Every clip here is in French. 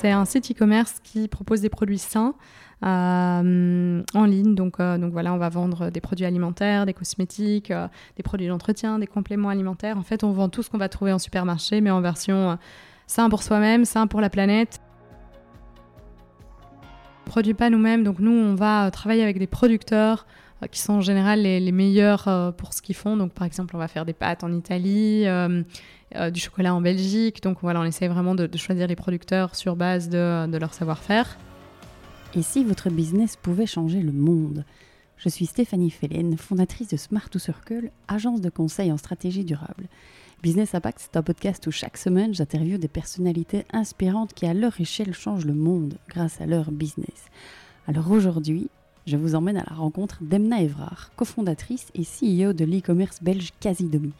c'est un site e-commerce qui propose des produits sains euh, en ligne. Donc, euh, donc voilà, on va vendre des produits alimentaires, des cosmétiques, euh, des produits d'entretien, des compléments alimentaires. En fait, on vend tout ce qu'on va trouver en supermarché, mais en version sain pour soi-même, sain pour la planète. On produit pas nous-mêmes, donc nous, on va travailler avec des producteurs qui sont en général les, meilleurs pour ce qu'ils font. Donc, par exemple, on va faire des pâtes en Italie, du chocolat en Belgique. Donc, voilà, on essaie vraiment de, choisir les producteurs sur base de leur savoir-faire. Et si votre business pouvait changer le monde? Je suis Stéphanie Fellen, fondatrice de Smart to Circle, agence de conseil en stratégie durable. Business Impact, c'est un podcast où chaque semaine j'interviewe des personnalités inspirantes qui à leur échelle changent le monde grâce à leur business. Alors aujourd'hui, je vous emmène à la rencontre d'Emna Evrard, cofondatrice et CEO de l'e-commerce belge Casidomi.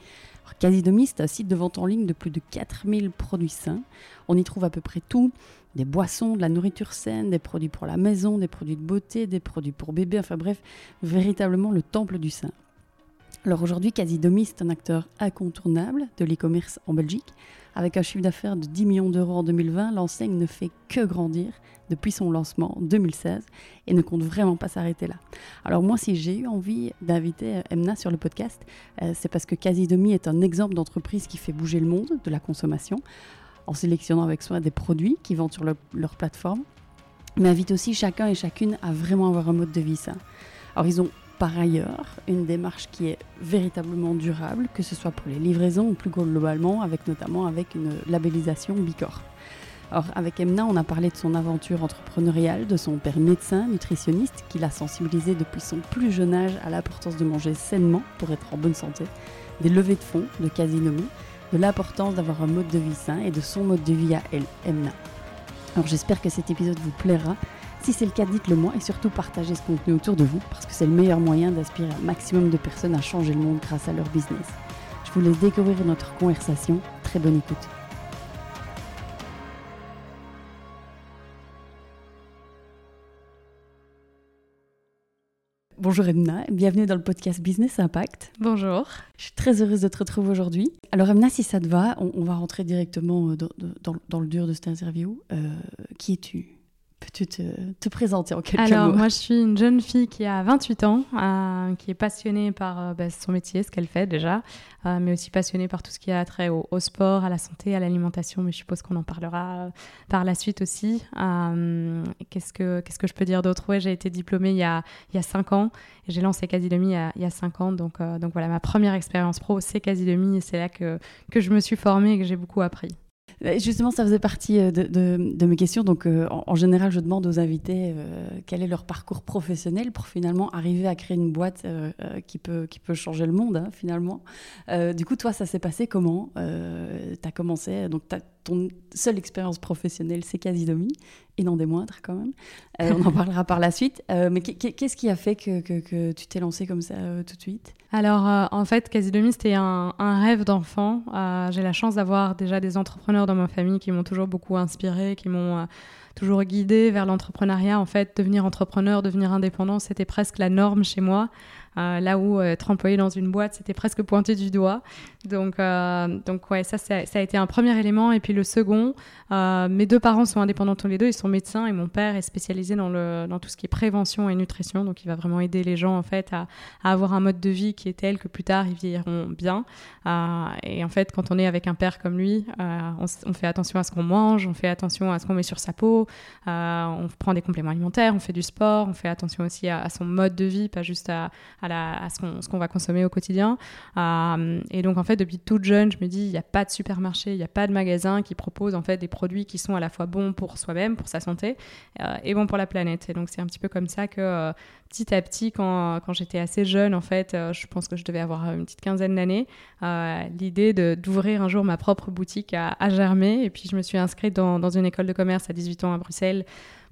Casidomi, c'est un site de vente en ligne de plus de 4000 produits sains. On y trouve à peu près tout, des boissons, de la nourriture saine, des produits pour la maison, des produits de beauté, des produits pour bébé, enfin bref, véritablement le temple du sein. Alors aujourd'hui, Casidomi, c'est un acteur incontournable de l'e-commerce en Belgique. Avec un chiffre d'affaires de 10 millions d'euros en 2020, l'enseigne ne fait que grandir depuis son lancement en 2016 et ne compte vraiment pas s'arrêter là. Alors moi, si j'ai eu envie d'inviter Emna sur le podcast, euh, c'est parce que Casidomi est un exemple d'entreprise qui fait bouger le monde de la consommation en sélectionnant avec soin des produits qui vendent sur leur plateforme, mais invite aussi chacun et chacune à vraiment avoir un mode de vie sain. Alors ils ont par ailleurs une démarche qui est véritablement durable, que ce soit pour les livraisons ou plus globalement, avec notamment avec une labellisation Bicorp. Alors avec Emna, on a parlé de son aventure entrepreneuriale, de son père médecin, nutritionniste, qui l'a sensibilisé depuis son plus jeune âge à l'importance de manger sainement pour être en bonne santé, des levées de fonds de Casinomi, de l'importance d'avoir un mode de vie sain et de son mode de vie à elle, Emna. Alors j'espère que cet épisode vous plaira. Si c'est le cas, dites-le moi et surtout partagez ce contenu autour de vous parce que c'est le meilleur moyen d'inspirer un maximum de personnes à changer le monde grâce à leur business. Je vous laisse découvrir notre conversation. Très bonne écoute. Bonjour Emna, bienvenue dans le podcast Business Impact. Bonjour. Je suis très heureuse de te retrouver aujourd'hui. Alors Emna, si ça te va, on, va rentrer directement euh, dans, le dur de cette interview. Euh, qui es-tu? Peux-tu te, présenter en quelques mots Alors, moi, je suis une jeune fille qui a 28 ans, euh, qui est passionnée par euh, bah, son métier, ce qu'elle fait déjà, euh, mais aussi passionnée par tout ce qui a trait au, sport, à la santé, à l'alimentation, mais je suppose qu'on en parlera par la suite aussi. qu'est-ce, que, qu'est-ce que je peux dire d'autre? Ouais, j'ai été diplômée il y a, il y a 5 ans, et j'ai lancé Quasi Demi il y a, il y a 5 ans, donc, donc voilà, ma première expérience pro, c'est Quasi Demi, et c'est là que, que je me suis formée et que j'ai beaucoup appris. Justement, ça faisait partie euh, de, mes questions. Donc, euh, en, général, je demande aux invités euh, quel est leur parcours professionnel pour finalement arriver à créer une boîte qui, peut, changer le monde, hein, finalement. du coup, toi, ça s'est passé comment? Tu as commencé, donc ton seule expérience professionnelle, c'est Casidomi, et non des moindres quand même. on en parlera par la suite. mais qu'est-ce qui a fait que, tu t'es lancé comme ça tout de suite? Alors, en fait, Casidomi, c'était un, un, rêve d'enfant. J'ai la chance d'avoir déjà des entrepreneurs dans ma famille qui m'ont toujours beaucoup inspiré, qui m'ont euh, toujours guidé vers l'entrepreneuriat. En fait, devenir entrepreneur, devenir indépendant, c'était presque la norme chez moi. Euh, là où euh, être employé dans une boîte, c'était presque pointé du doigt. Donc, euh, donc ouais, ça, ça, a été un premier élément. Et puis le second, mes deux parents sont indépendants tous les deux, ils sont médecins et mon père est spécialisé dans, le, dans tout ce qui est prévention et nutrition. Donc, il va vraiment aider les gens en fait à, avoir un mode de vie qui est tel que plus tard ils vieilliront bien. et en fait, quand on est avec un père comme lui, on, on, fait attention à ce qu'on mange, on fait attention à ce qu'on met sur sa peau, on prend des compléments alimentaires, on fait du sport, on fait attention aussi à, son mode de vie, pas juste à, à à, ce qu'on va consommer au quotidien. Euh, et donc, en fait, depuis toute jeune, je me dis, il n'y a pas de supermarché, il n'y a pas de magasin qui propose en fait des produits qui sont à la fois bons pour soi-même, pour sa santé, euh, et bons pour la planète. Et donc, c'est un petit peu comme ça que euh, petit à petit, quand, j'étais assez jeune, en fait, je pense que je devais avoir une petite quinzaine d'années, l'idée d'ouvrir un jour ma propre boutique a, germé. Et puis, je me suis inscrite dans, dans, une école de commerce à 18 ans à Bruxelles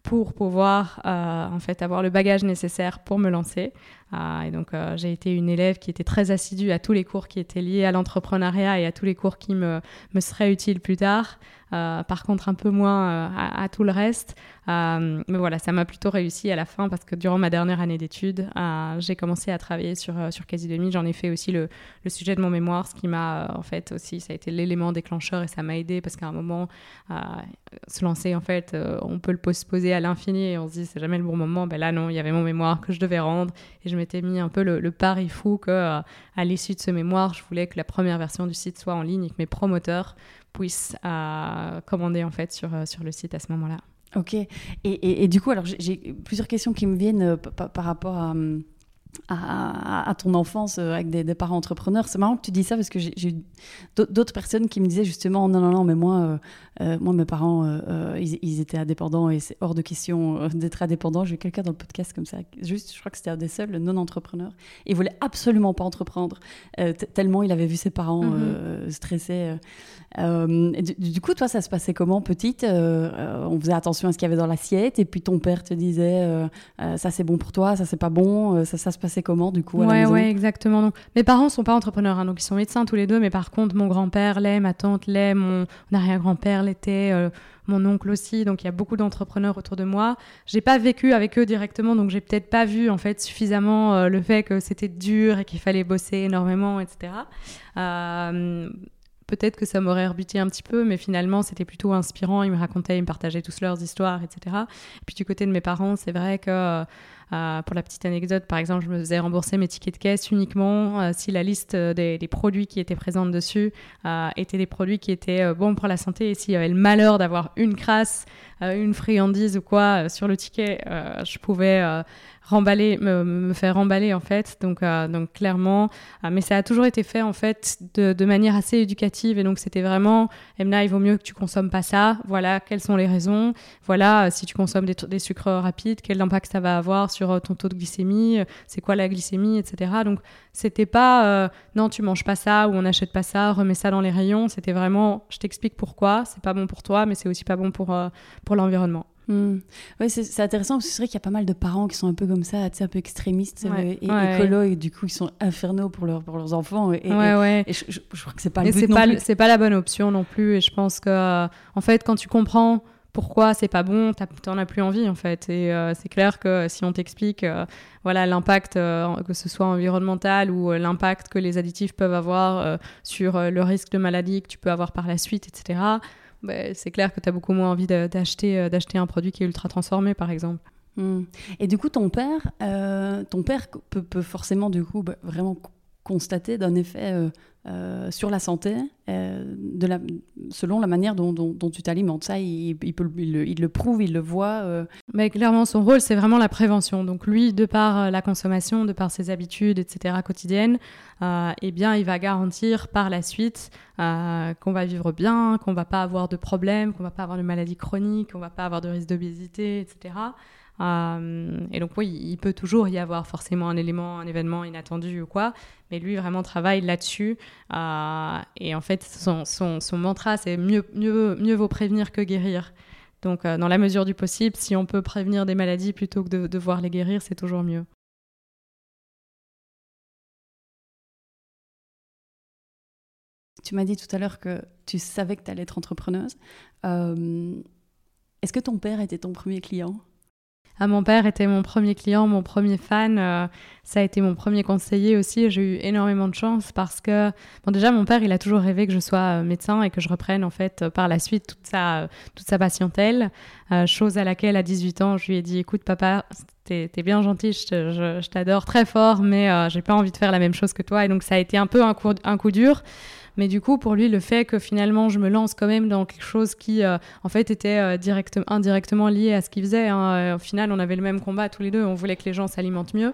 pour pouvoir en fait avoir le bagage nécessaire pour me lancer. Et donc, j'ai été une élève qui était très assidue à tous les cours qui étaient liés à l'entrepreneuriat et à tous les cours qui me, me seraient utiles plus tard. Euh, par contre, un peu moins euh, à, tout le reste. Euh, mais voilà, ça m'a plutôt réussi à la fin parce que durant ma dernière année d'études, j'ai commencé à travailler sur, sur quasi demi. J'en ai fait aussi le, le, sujet de mon mémoire, ce qui m'a en fait aussi, ça a été l'élément déclencheur et ça m'a aidé parce qu'à un moment, se lancer, en fait, on peut le postposer à l'infini et on se dit c'est jamais le bon moment. Ben là, non, il y avait mon mémoire que je devais rendre et je m'étais mis un peu le, pari fou que à l'issue de ce mémoire, je voulais que la première version du site soit en ligne et que mes promoteurs puissent euh, commander en fait sur, euh, sur le site à ce moment-là. Ok. Et, et, du coup, alors j'ai plusieurs questions qui me viennent euh, par rapport à, à, ton enfance euh, avec des, parents entrepreneurs. C'est marrant que tu dis ça parce que j'ai eu d'autres personnes qui me disaient justement non, non, non, mais moi, euh, euh, moi mes parents, ils, étaient indépendants et c'est hors de question d'être indépendant. J'ai eu quelqu'un dans le podcast comme ça, juste, je crois que c'était un des seuls non-entrepreneurs. Il voulait absolument pas entreprendre, tellement il avait vu ses parents mm-hmm. stressés. Du, coup, toi, ça se passait comment petite On faisait attention à ce qu'il y avait dans l'assiette et puis ton père te disait ça c'est bon pour toi, ça c'est pas bon, ça, ça se passait comment du coup à ouais, la maison Ouais, exactement. Donc, mes parents sont pas entrepreneurs, hein, donc ils sont médecins tous les deux, mais par contre, mon grand-père l'est, ma tante l'est, mon, arrière-grand-père l'était, euh, mon oncle aussi. Donc, il y a beaucoup d'entrepreneurs autour de moi. J'ai pas vécu avec eux directement, donc j'ai peut-être pas vu en fait suffisamment euh, le fait que c'était dur et qu'il fallait bosser énormément, etc. Euh, peut-être que ça m'aurait rebuté un petit peu, mais finalement, c'était plutôt inspirant. Ils me racontaient, ils me partageaient tous leurs histoires, etc. Et puis, du côté de mes parents, c'est vrai que euh, pour la petite anecdote, par exemple, je me faisais rembourser mes tickets de caisse uniquement euh, si la liste des, produits qui étaient présents dessus euh, étaient des produits qui étaient bons pour la santé et s'il y avait le malheur d'avoir une crasse, une friandise ou quoi sur le ticket, je pouvais remballer, me, faire remballer en fait. Donc, clairement, mais ça a toujours été fait en fait de, manière assez éducative et donc c'était vraiment, Emna, il vaut mieux que tu consommes pas ça. Voilà, quelles sont les raisons. Voilà, si tu consommes des, sucres rapides, quel impact ça va avoir sur ton taux de glycémie, c'est quoi la glycémie, etc. Donc c'était pas non, tu manges pas ça ou on n'achète pas ça, remets ça dans les rayons. C'était vraiment, je t'explique pourquoi, c'est pas bon pour toi, mais c'est aussi pas bon pour, pour l'environnement. Hmm. Oui, c'est intéressant parce que c'est vrai qu'il y a pas mal de parents qui sont un peu comme ça, un peu extrémistes euh, et écolos, et du coup ils sont infernaux pour, leur, pour leurs enfants. Et, ouais, et, je, crois que c'est pas le but c'est pas, c'est pas la bonne option non plus. Et je pense que, en fait, quand tu comprends pourquoi c'est pas bon, t'en as plus envie en fait. Et euh, c'est clair que si on t'explique euh, voilà l'impact, que ce soit environnemental ou l'impact que les additifs peuvent avoir sur le risque de maladie que tu peux avoir par la suite, etc bah, c'est clair que tu as beaucoup moins envie d'acheter euh, un produit qui est ultra transformé, par exemple. Hmm. Et du coup, ton père, euh, ton père peut, peut, forcément du coup bah, vraiment constater d'un effet euh, euh, sur la santé, euh, selon la manière dont, tu t'alimentes. Ça, il, il, le, prouve, il le voit. Mais clairement, son rôle, c'est vraiment la prévention. Donc lui, de par la consommation, de par ses habitudes, etc., quotidiennes, eh bien, il va garantir par la suite qu'on va vivre bien, qu'on va pas avoir de problèmes, qu'on va pas avoir de maladies chroniques, qu'on va pas avoir de risque d'obésité, etc. Euh, et donc oui, il peut toujours y avoir forcément un élément, un événement inattendu ou quoi, mais lui vraiment travaille là-dessus. Euh, et en fait, son, mantra, c'est mieux, mieux, mieux vaut prévenir que guérir. Donc euh, dans la mesure du possible, si on peut prévenir des maladies plutôt que de devoir les guérir, c'est toujours mieux. Tu m'as dit tout à l'heure que tu savais que tu allais être entrepreneuse. Est-ce que ton père était ton premier client? Ah, mon père était mon premier client, mon premier fan. Euh, ça a été mon premier conseiller aussi. J'ai eu énormément de chance parce que, bon, déjà, mon père, il a toujours rêvé que je sois euh, médecin et que je reprenne, en fait, euh, par la suite, toute sa, toute sa patientèle. chose à laquelle, à 18 ans, je lui ai dit, écoute, papa, t'es es bien gentil, je, t'adore très fort, mais j'ai pas envie de faire la même chose que toi. Et donc, ça a été un peu un coup, un coup dur. Mais du coup, pour lui, le fait que finalement je me lance quand même dans quelque chose qui, euh, en fait, était euh, indirectement lié à ce qu'il faisait. Hein. Euh, au final, on avait le même combat tous les deux. On voulait que les gens s'alimentent mieux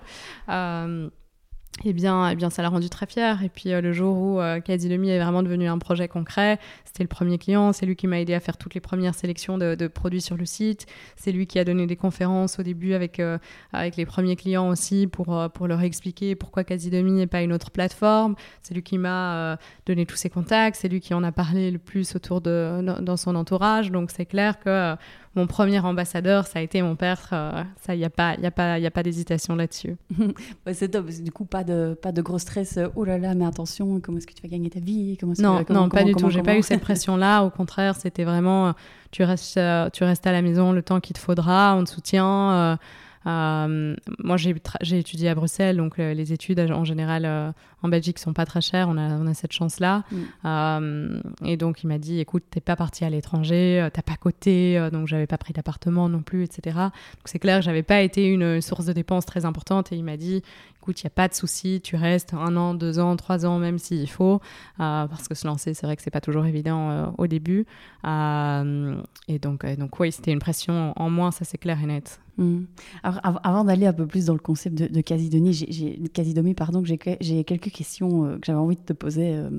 eh bien, eh bien, ça l'a rendu très fier. Et puis, euh, le jour où euh, Demi est vraiment devenu un projet concret, c'était le premier client. C'est lui qui m'a aidé à faire toutes les premières sélections de, produits sur le site. C'est lui qui a donné des conférences au début avec, euh, avec les premiers clients aussi pour, euh, pour leur expliquer pourquoi Demi n'est pas une autre plateforme. C'est lui qui m'a donné tous ses contacts. C'est lui qui en a parlé le plus autour de, dans son entourage. Donc, c'est clair que mon premier ambassadeur, ça a été mon père. Euh, ça, il n'y a pas, y a pas, y a pas d'hésitation là-dessus. c'est top. Du coup, pas de, pas de gros stress. Oh là là, mais attention, comment est-ce que tu vas gagner ta vie comment Non, non, pas du tout. J'ai pas eu cette pression-là. Au contraire, c'était vraiment, tu restes, tu restes à la maison le temps qu'il te faudra. On te soutient. Euh, moi, j'ai étudié à Bruxelles, donc euh, les études en général euh, en Belgique sont pas très chères. On a, on a cette chance-là. Mm. et donc, il m'a dit écoute, t'es pas parti à l'étranger, t'as pas coté, donc j'avais pas pris d'appartement non plus, etc. Donc, c'est clair que j'avais pas été une source de dépenses très importante. Et il m'a dit écoute, il n'y a pas de souci, tu restes un an, deux ans, trois ans, même s'il faut, parce que se lancer, c'est vrai que c'est pas toujours évident au début. et donc, donc oui, c'était une pression en moins, ça c'est clair et net. Hmm. Alors, avant d'aller un peu plus dans le concept de, de Casidonie, j'ai, pardon, j'ai, quelques questions euh, que j'avais envie de te poser euh,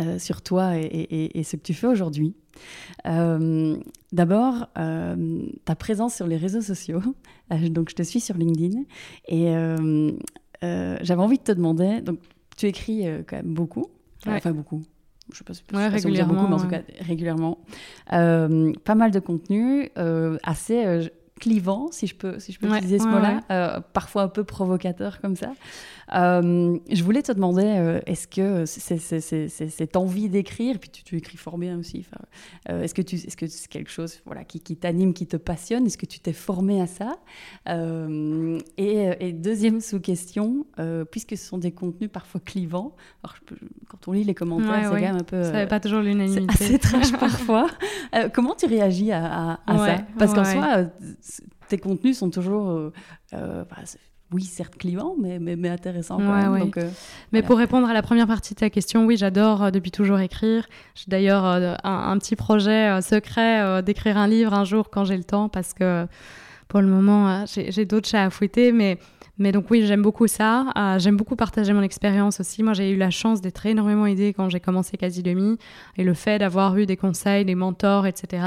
euh, sur toi et, ce que tu fais aujourd'hui. d'abord, ta présence sur les réseaux sociaux. donc, je te suis sur LinkedIn et j'avais envie de te demander. Donc, tu écris quand même beaucoup, enfin beaucoup je sais pas, si régulièrement, beaucoup, mais en tout cas régulièrement. pas mal de contenu, assez, clivant, si je peux, si je peux utiliser ce mot-là, euh, parfois un peu provocateur comme ça. Euh, je voulais te demander, euh, est-ce que c'est, cette envie d'écrire, puis tu, écris fort bien aussi, est-ce que, tu, est-ce que c'est quelque chose voilà, qui, t'anime, qui te passionne? Est-ce que tu t'es formé à ça? Et, deuxième sous-question, puisque ce sont des contenus parfois clivants, alors quand on lit les commentaires, c'est quand même un peu... Ça n'est pas toujours l'unanimité. C'est assez trash parfois. comment tu réagis à, ça? Parce qu'en soi tes contenus sont toujours, euh, euh, bah, oui, certes clivants, mais, mais, mais intéressants. Donc, euh, mais pour répondre à la première partie de ta question, oui, j'adore depuis toujours écrire. J'ai d'ailleurs un, petit projet secret d'écrire un livre un jour quand j'ai le temps, parce que pour le moment, j'ai d'autres chats à fouetter, mais mais donc oui, j'aime beaucoup ça. Euh, j'aime beaucoup partager mon expérience aussi. Moi, j'ai eu la chance d'être énormément aidée quand j'ai commencé Quasi Demi. Et le fait d'avoir eu des conseils, des mentors, etc.,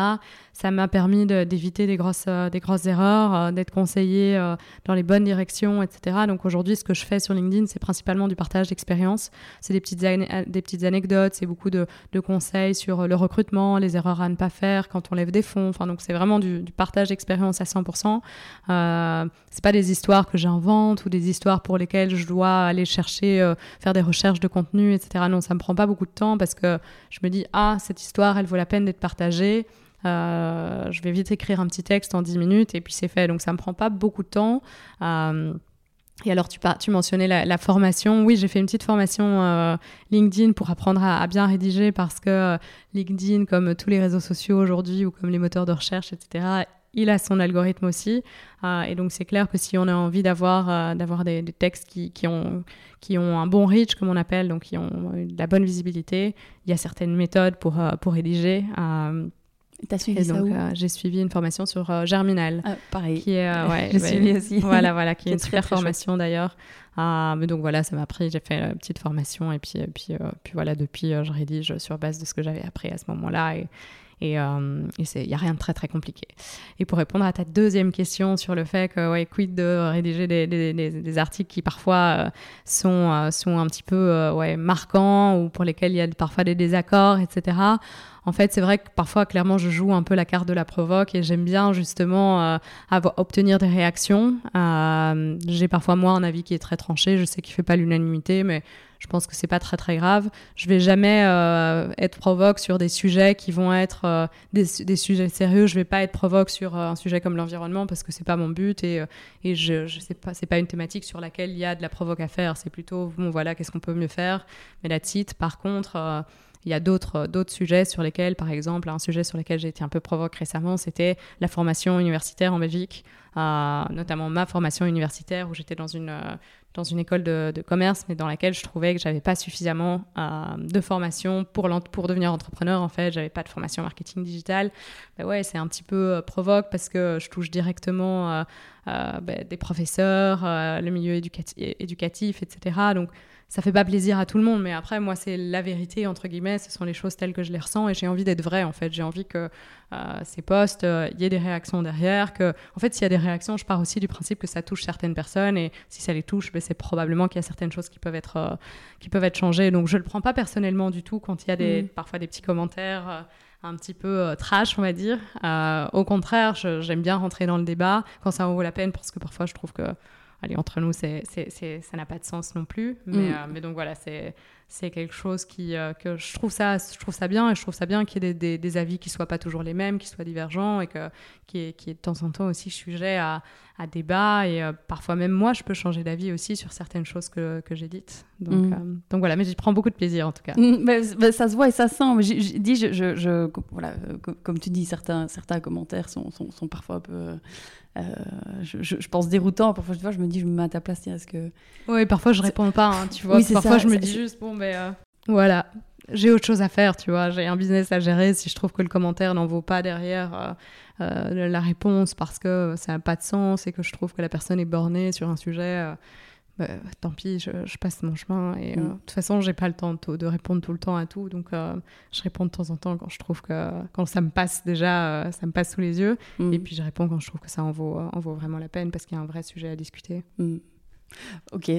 ça m'a permis d'éviter des grosses, euh, des grosses erreurs, euh, d'être conseillée dans les bonnes directions, etc. Donc aujourd'hui, ce que je fais sur LinkedIn, c'est principalement du partage d'expérience. C'est des petites, des petites anecdotes, c'est beaucoup de, de, conseils sur le recrutement, les erreurs à ne pas faire quand on lève des fonds. Enfin, donc c'est vraiment du, partage d'expérience à 100%. Euh, c'est pas des histoires que j'invente ou des histoires pour lesquelles je dois aller chercher, euh, faire des recherches de contenu, etc. Non, ça me prend pas beaucoup de temps parce que je me dis, ah, cette histoire, elle vaut la peine d'être partagée. Euh, je vais vite écrire un petit texte en 10 minutes et puis c'est fait. Donc ça me prend pas beaucoup de temps. Euh, et alors, tu, mentionnais la, formation. Oui, j'ai fait une petite formation LinkedIn pour apprendre à, bien rédiger parce que LinkedIn, comme tous les réseaux sociaux aujourd'hui ou comme les moteurs de recherche, etc., il a son algorithme aussi. Euh, et donc, c'est clair que si on a envie d'avoir euh, des, textes qui, ont, un bon reach, comme on appelle, donc qui ont de la bonne visibilité, il y a certaines méthodes euh, pour rédiger. T'as suivi ça donc, J'ai suivi une formation sur Germinal. Ah, pareil. Qui est, ouais, J'ai suivi aussi. Voilà, voilà, qui est une super formation d'ailleurs. mais donc voilà, ça m'a pris, j'ai fait une petite formation et puis, puis, puis voilà, depuis, je rédige sur base de ce que j'avais appris à ce moment-là. Et, et il euh, n'y a rien de très très compliqué. Et pour répondre à ta deuxième question sur le fait que, ouais, quid de rédiger des, articles qui parfois euh, sont, euh, sont un petit peu ouais, marquants ou pour lesquels il y a parfois des désaccords, etc. En fait, c'est vrai que parfois, clairement, je joue un peu la carte de la provoque et j'aime bien justement avoir, obtenir des réactions. J'ai parfois moi un avis qui est très tranché. Je sais qu'il fait pas l'unanimité, mais je pense que c'est pas très très grave. Je vais jamais euh, être provoque sur des sujets qui vont être euh, des, sujets sérieux. Je vais pas être provoque sur euh, un sujet comme l'environnement parce que c'est pas mon but et, et je, sais pas, c'est pas une thématique sur laquelle il y a de la provoque à faire. C'est plutôt bon voilà qu'est-ce qu'on peut mieux faire? Mais la titre, par contre. il y a d'autres sujets sur lesquels, par exemple, un sujet sur lequel j'ai été un peu provoque récemment, c'était la formation universitaire en Belgique, notamment ma formation universitaire où j'étais dans une dans une école de, commerce, mais dans laquelle je trouvais que j'avais pas suffisamment euh, de formation pour, pour devenir entrepreneur. En fait, j'avais pas de formation marketing digital. Ben ouais, c'est un petit peu euh, provoque parce que je touche directement euh, ben, des professeurs, le milieu éducatif, etc. Donc, ça fait pas plaisir à tout le monde, mais après, moi, c'est la vérité, entre guillemets, ce sont les choses telles que je les ressens et j'ai envie d'être vrai, en fait. J'ai envie que euh, ces posts, il euh, y ait des réactions derrière, que, en fait, s'il y a des réactions, je pars aussi du principe que ça touche certaines personnes et si ça les touche, ben, c'est probablement qu'il y a certaines choses qui peuvent être, euh, qui peuvent être changées. Donc, je le prends pas personnellement du tout quand il y a des, mm. parfois des petits commentaires un petit peu trash, on va dire. au contraire, j'aime bien rentrer dans le débat quand ça en vaut la peine, parce que parfois je trouve que allez, entre nous, c'est, ça n'a pas de sens non plus. Mais, mm. mais donc voilà, c'est, c'est quelque chose qui euh, que je trouve ça je trouve ça bien et je trouve ça bien qu'il y ait des, des, avis qui soient pas toujours les mêmes qui soient divergents et que qui est qui est de temps en temps aussi sujet à, à débat et euh, parfois même moi je peux changer d'avis aussi sur certaines choses que, que j'ai dites donc mm. euh, donc voilà mais j'y prends beaucoup de plaisir en tout cas mm, ça se voit et ça sent dis je, je, voilà comme tu dis certains certains commentaires sont, sont, sont parfois un peu je, je, pense déroutant parfois je me dis je me mets à ta place est-ce que oui parfois je réponds pas hein, tu vois parfois je me dis juste bon euh, voilà, j'ai autre chose à faire, tu vois. J'ai un business à gérer. Si je trouve que le commentaire n'en vaut pas derrière euh, euh, la réponse parce que ça n'a pas de sens et que je trouve que la personne est bornée sur un sujet, bah, tant pis, je, passe mon chemin. Et mm. de toute façon, j'ai pas le temps de, répondre tout le temps à tout. Donc, je réponds de temps en temps quand je trouve que quand ça me passe déjà, ça me passe sous les yeux. Mm. Et puis, je réponds quand je trouve que ça en vaut, en vaut vraiment la peine parce qu'il y a un vrai sujet à discuter. Mm. Ok,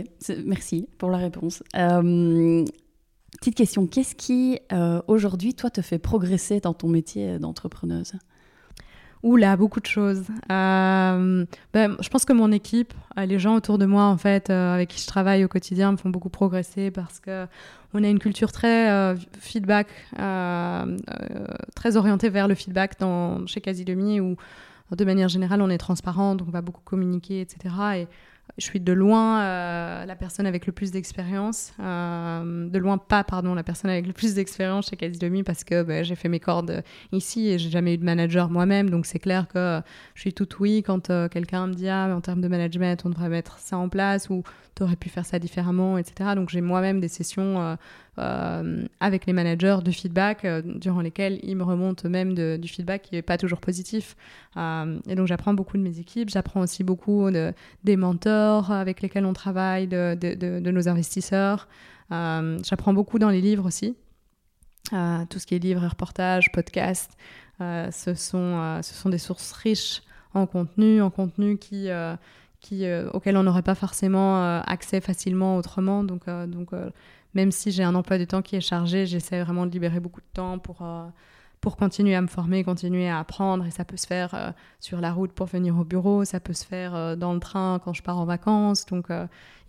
merci pour la réponse. Euh, petite question, qu'est-ce qui euh, aujourd'hui, toi, te fait progresser dans ton métier d'entrepreneuse? Oula, beaucoup de choses. Euh, ben, je pense que mon équipe, les gens autour de moi, en fait, avec qui je travaille au quotidien, me font beaucoup progresser parce que on a une culture très feedback, très orientée vers le feedback dans, chez Casidemi, où de manière générale, on est transparent, donc on va beaucoup communiquer, etc. Et je suis de loin euh, la personne avec le plus d'expérience, euh, de loin pas, pardon, la personne avec le plus d'expérience chez Casidomi parce que bah, j'ai fait mes cordes ici et j'ai jamais eu de manager moi-même, donc c'est clair que je suis tout oui quand euh, quelqu'un me dit ah en termes de management on devrait mettre ça en place ou tu aurais pu faire ça différemment, etc. Donc j'ai moi-même des sessions euh, avec les managers de feedback euh, durant lesquels ils me remontent même du feedback qui n'est pas toujours positif. Euh, et donc j'apprends beaucoup de mes équipes, j'apprends aussi beaucoup de, des mentors avec lesquels on travaille, de, nos investisseurs. j'apprends beaucoup dans les livres aussi. tout ce qui est livres, reportages, podcasts, ce, sont, ce sont des sources riches en contenu, en contenu qui, qui, auquel on n'aurait pas forcément accès facilement autrement. Donc même si j'ai un emploi de temps qui est chargé, j'essaie vraiment de libérer beaucoup de temps pour, euh, pour continuer à me former, continuer à apprendre. Et ça peut se faire euh, sur la route pour venir au bureau, ça peut se faire euh, dans le train quand je pars en vacances. Donc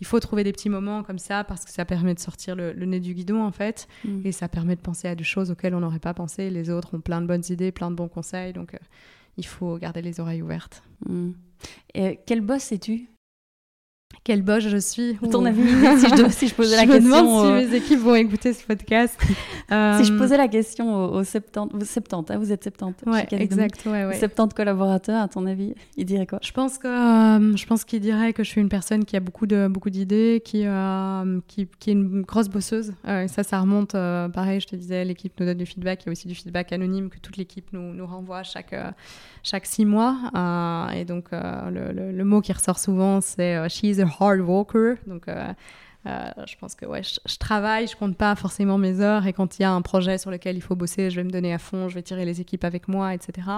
il faut trouver des petits moments comme ça parce que ça permet de sortir le, nez du guidon en fait. Mm. Et ça permet de penser à des choses auxquelles on n'aurait pas pensé. Les autres ont plein de bonnes idées, plein de bons conseils. Donc il faut garder les oreilles ouvertes. Mm. Et quel boss es-tu? Quel boss je suis. ton avis, si je, si je posais la question. Je me demande si mes équipes vont écouter ce podcast. Si je euh, posais la question aux, 70, 70 hein, vous êtes 70. Ouais, exact. Ouais, ouais. 70 collaborateurs, à ton avis, ils diraient quoi? Je pense que euh, je pense qu'ils diraient que je suis une personne qui a beaucoup de beaucoup d'idées, qui, euh, qui, qui est une grosse bosseuse. et ça, ça remonte. pareil, je te disais, l'équipe nous donne du feedback. Il y a aussi du feedback anonyme que toute l'équipe nous, nous renvoie chaque chaque six mois. et donc le, le, le, mot qui ressort souvent, c'est she's a hard worker. Donc, euh, euh, je pense que ouais, je, travaille, je compte pas forcément mes heures et quand il y a un projet sur lequel il faut bosser, je vais me donner à fond, je vais tirer les équipes avec moi, etc.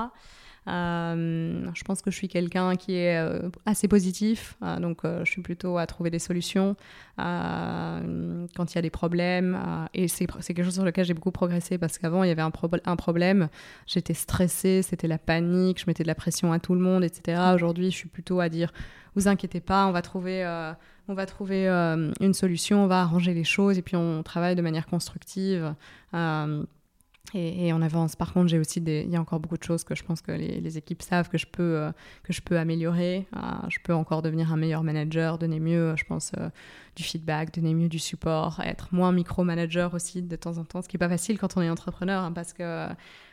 Euh, je pense que je suis quelqu'un qui est assez positif, donc je suis plutôt à trouver des solutions quand il y a des problèmes. et c'est quelque chose sur lequel j'ai beaucoup progressé parce qu'avant il y avait un, problème, j'étais stressée, c'était la panique, je mettais de la pression à tout le monde, etc. Aujourd'hui, je suis plutôt à dire vous inquiétez pas, on va trouver, euh, on va trouver euh, une solution, on va arranger les choses et puis on travaille de manière constructive. Euh, et, on avance. Par contre, j'ai aussi des... il y a encore beaucoup de choses que je pense que les, équipes savent que je peux, que je peux améliorer. je peux encore devenir un meilleur manager, donner mieux, je pense, du feedback, donner mieux du support, être moins micro-manager aussi de temps en temps, ce qui n'est pas facile quand on est entrepreneur, hein, parce que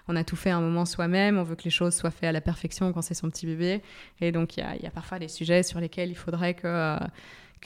on a tout fait un moment soi-même, on veut que les choses soient faites à la perfection quand c'est son petit bébé. Et donc, il y a, parfois des sujets sur lesquels il faudrait que,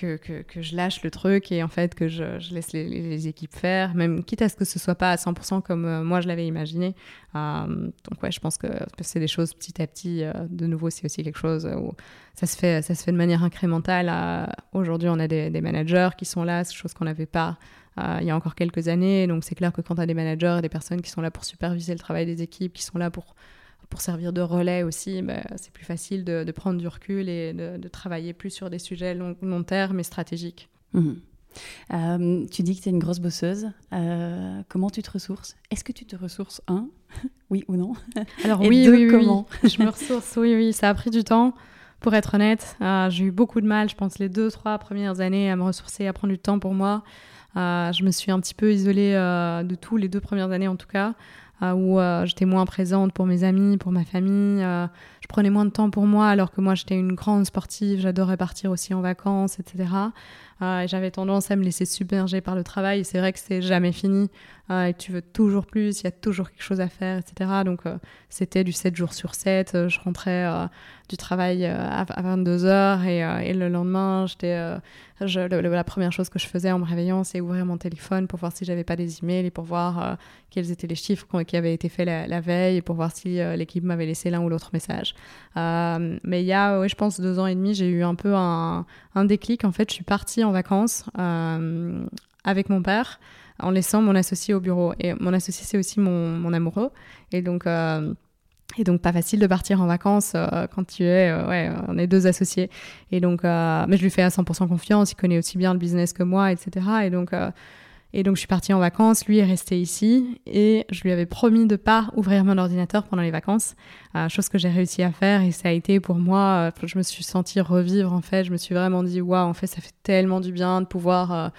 euh, que, que, je lâche le truc et en fait que je, laisse les, équipes faire, même quitte à ce que ce soit pas à 100% comme euh, moi je l'avais imaginé. Euh, donc, ouais, je pense que, c'est des choses petit à petit. de nouveau, c'est aussi quelque chose où ça se fait, ça se fait de manière incrémentale. Aujourd'hui, on a des, managers qui sont là, chose qu'on n'avait pas euh, il y a encore quelques années. Donc c'est clair que quand tu as des managers des personnes qui sont là pour superviser le travail des équipes, qui sont là pour, pour servir de relais aussi, bah, c'est plus facile de, prendre du recul et de, travailler plus sur des sujets long, long terme et stratégiques. Mhm. tu dis que tu es une grosse bosseuse. comment tu te ressources? Est-ce que tu te ressources, un? Oui ou non? Alors oui, oui, comment? Je me ressource, oui, oui. Ça a pris du temps. Pour être honnête, j'ai eu beaucoup de mal, je pense, les deux, trois premières années à me ressourcer, à prendre du temps pour moi. je me suis un petit peu isolée de tout, les deux premières années en tout cas. Où euh, j'étais moins présente pour mes amis, pour ma famille. Euh, je prenais moins de temps pour moi alors que moi j'étais une grande sportive, j'adorais partir aussi en vacances, etc. et j'avais tendance à me laisser submerger par le travail. C'est vrai que c'est jamais fini et tu veux toujours plus, il y a toujours quelque chose à faire, etc. Donc c'était du 7 jours sur 7. je rentrais du travail à, 22h et, et, le lendemain, j'étais la première chose que je faisais en me réveillant, c'est ouvrir mon téléphone pour voir si j'avais pas des emails et pour voir euh, quels étaient les chiffres qui avaient été faits la, veille et pour voir si euh, l'équipe m'avait laissé l'un ou l'autre message. Euh, mais il y a, je pense, deux ans et demi, j'ai eu un peu un, déclic. En fait, je suis partie en vacances avec mon père en laissant mon associé au bureau. Et mon associé, c'est aussi mon, mon, amoureux. Et donc, et donc pas facile de partir en vacances euh, quand tu es, euh, ouais, on est deux associés. Et donc, euh, mais je lui fais à 100% confiance. Il connaît aussi bien le business que moi, etc. Et donc, et donc je suis partie en vacances. Lui est resté ici et je lui avais promis de pas ouvrir mon ordinateur pendant les vacances, chose que j'ai réussi à faire. Et ça a été pour moi, je me suis sentie revivre en fait. Je me suis vraiment dit waouh, en fait, ça fait tellement du bien de pouvoir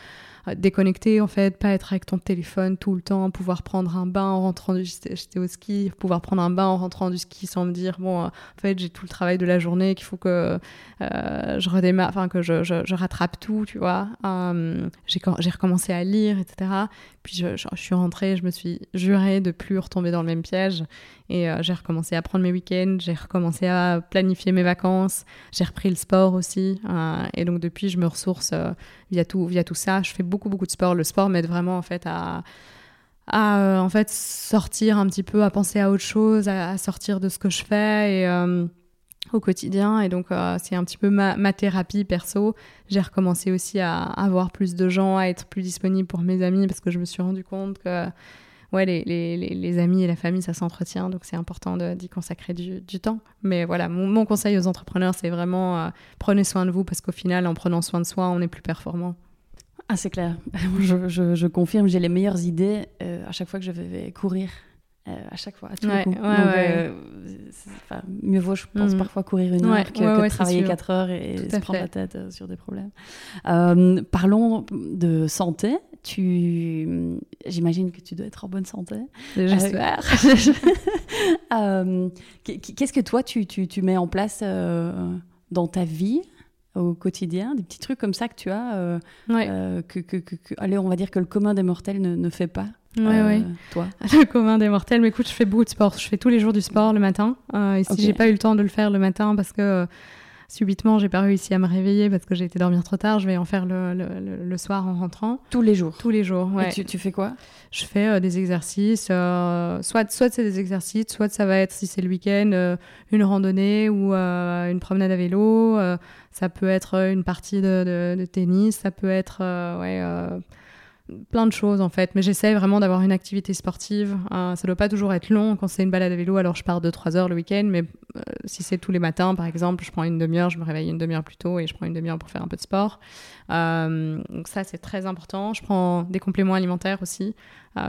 déconnecter en fait, pas être avec ton téléphone tout le temps, pouvoir prendre un bain en rentrant du ski, pouvoir prendre un bain en rentrant du ski sans me dire bon en fait j'ai tout le travail de la journée qu'il faut que euh, je redémarre, enfin que je, rattrape tout, tu vois. Hum, j'ai recommencé à lire, etc. Puis je, suis rentrée, je me suis jurée de plus retomber dans le même piège et euh, j'ai recommencé à prendre mes week-ends, j'ai recommencé à planifier mes vacances, j'ai repris le sport aussi euh, et donc depuis je me ressource via tout via tout ça. Je fais beaucoup beaucoup de sport. Le sport m'aide vraiment en fait à à en fait sortir un petit peu, à penser à autre chose, à, sortir de ce que je fais et au quotidien. Et donc, euh, c'est un petit peu ma thérapie perso. J'ai recommencé aussi à, avoir plus de gens, à être plus disponible pour mes amis parce que je me suis rendu compte que ouais, les, les, les amis et la famille, ça s'entretient. Donc, c'est important d'y consacrer du, du, temps. Mais voilà, mon, conseil aux entrepreneurs, c'est vraiment euh, prenez soin de vous parce qu'au final, en prenant soin de soi, on est plus performant. Ah, c'est clair. je, je, je, confirme, j'ai les meilleures idées euh, à chaque fois que je vais courir. Euh, à chaque fois, à tous les coups. Euh, mieux vaut, je pense, mm. parfois courir une heure que, travailler quatre heures et se prendre la tête euh, sur des problèmes. parlons de santé. Tu, j'imagine que tu dois être en bonne santé. J'espère. Qu'est-ce que toi tu, tu, tu, mets en place dans ta vie au quotidien, des petits trucs comme ça que tu as, que, que, que, allez, on va dire que le commun des mortels ne, ne fait pas oui, oui. Euh, toi Le commun des mortels. Mais écoute, je fais beaucoup de sport. Je fais tous les jours du sport le matin. Euh, et si j'ai pas eu le temps de le faire le matin parce que euh, subitement j'ai pas réussi à me réveiller parce que j'ai été dormir trop tard, je vais en faire le, le, soir en rentrant. Tous les jours Tous les jours, ouais. Et tu, fais quoi? Je fais des exercices. soit soit c'est des exercices, soit ça va être, si c'est le week-end, une randonnée ou une promenade à vélo. ça peut être une partie de, de, tennis. Ça peut être ouais, plein de choses en fait, mais j'essaie vraiment d'avoir une activité sportive. Euh, ça doit pas toujours être long. Quand c'est une balade à vélo, alors je pars 2-3 heures le week-end, mais euh, si c'est tous les matins par exemple, je prends une demi-heure, je me réveille une demi-heure plus tôt et je prends une demi-heure pour faire un peu de sport. Euh, donc ça c'est très important. Je prends des compléments alimentaires aussi,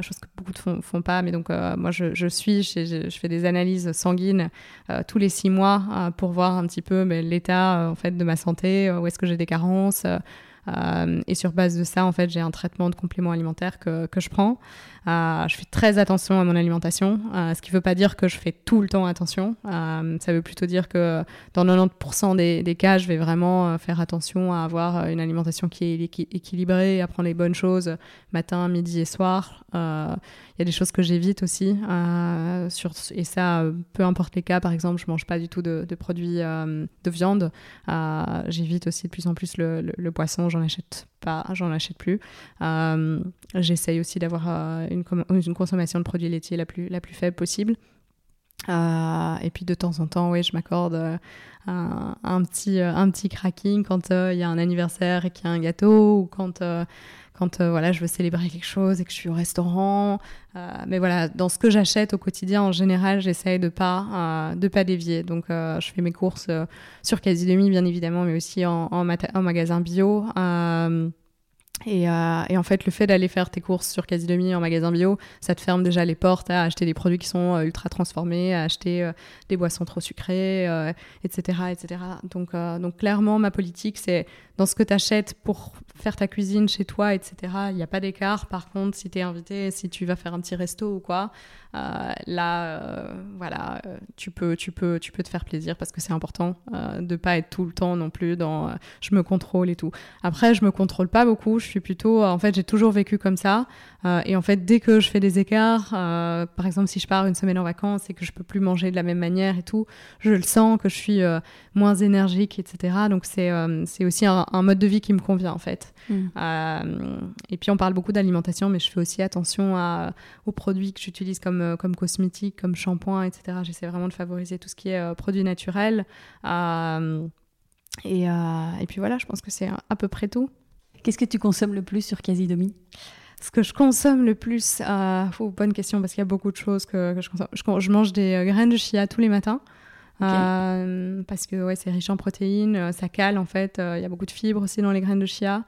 chose que beaucoup ne font, pas, mais donc moi je, suis, je, fais des analyses sanguines tous les 6 mois pour voir un petit peu l'état en fait de ma santé, où est-ce que j'ai des carences. Euh, et sur base de ça, en fait, j'ai un traitement de complément alimentaire que, que je prends. Euh, je fais très attention à mon alimentation, euh, ce qui ne veut pas dire que je fais tout le temps attention. ça veut plutôt dire que dans 90% des, des, cas, je vais vraiment faire attention à avoir une alimentation qui est équilibrée, à prendre les bonnes choses matin, midi et soir. Il y a des choses que j'évite aussi. sur, et ça, peu importe les cas, par exemple, je ne mange pas du tout de, produits de viande. j'évite aussi de plus en plus le, le, le poisson j'en achète pas, j'en achète plus. Euh, j'essaye aussi d'avoir euh, une, une, consommation de produits laitiers la plus, la plus faible possible. Euh, et puis de temps en temps, oui, je m'accorde un, un, petit, un petit cracking quand il y a un anniversaire et qu'il y a un gâteau ou quand quand euh, voilà, je veux célébrer quelque chose et que je suis au restaurant. Euh, mais voilà, dans ce que j'achète au quotidien, en général, j'essaye de pas euh, de pas dévier. Donc, je fais mes courses sur Quasi Demi, bien évidemment, mais aussi en, en, magasin bio. Et, euh, et, en fait, le fait d'aller faire tes courses sur Quasi Demi en magasin bio, ça te ferme déjà les portes à acheter des produits qui sont euh, ultra transformés, à acheter euh, des boissons trop sucrées, etc., etc. Donc, donc clairement, ma politique, c'est dans ce que tu achètes pour faire ta cuisine chez toi, etc. Il n'y a pas d'écart. Par contre, si tu es invité, si tu vas faire un petit resto ou quoi, là, voilà, tu peux, tu peux, tu peux te faire plaisir parce que c'est important de pas être tout le temps non plus dans je me contrôle et tout. Après, je me contrôle pas beaucoup. Je suis plutôt, en fait, j'ai toujours vécu comme ça. Euh, et en fait, dès que je fais des écarts, euh, par exemple, si je pars une semaine en vacances et que je peux plus manger de la même manière et tout, je le sens que je suis euh, moins énergique, etc. Donc c'est c'est aussi un, mode de vie qui me convient en fait. Mm. et puis on parle beaucoup d'alimentation, mais je fais aussi attention à, aux produits que j'utilise comme comme cosmétiques, comme shampoing, etc. J'essaie vraiment de favoriser tout ce qui est produits naturels. Et, et, puis voilà, je pense que c'est à peu près tout. Qu'est-ce que tu consommes le plus sur Casidomi ce que je consomme le plus, euh, bonne question parce qu'il y a beaucoup de choses que, je consomme. Je, mange des euh, graines de chia tous les matins euh, parce que ouais, c'est riche en protéines, euh, ça cale en fait. Il y a beaucoup de fibres aussi dans les graines de chia.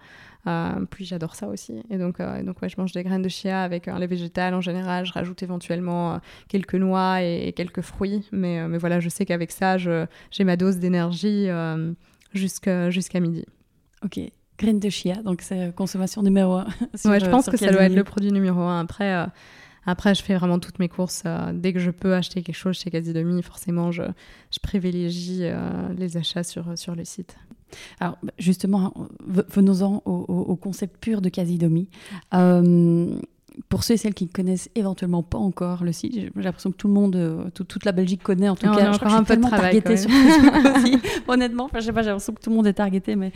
Puis j'adore ça aussi. Et donc, donc ouais, je mange des graines de chia avec un lait végétal en général. Je rajoute éventuellement quelques noix et, quelques fruits. Mais, mais voilà, je sais qu'avec ça, j'ai ma dose d'énergie jusqu'à midi. Ok. Graines de chia, donc c'est consommation numéro un. ouais, je pense que ça doit être le produit numéro un. Après, euh, après, je fais vraiment toutes mes courses. Euh, dès que je peux acheter quelque chose chez Casidomi, forcément, je, je privilégie euh, les achats sur, sur le site. Alors, bah, justement, venons-en au, au, concept pur de Casidomi pour ceux et celles qui ne connaissent éventuellement pas encore le site, j'ai l'impression que tout le monde, toute la Belgique connaît en tout cas. je crois que je suis tellement targetée sur Facebook aussi, honnêtement. Enfin, je sais pas, j'ai l'impression que tout le monde est targeté, mais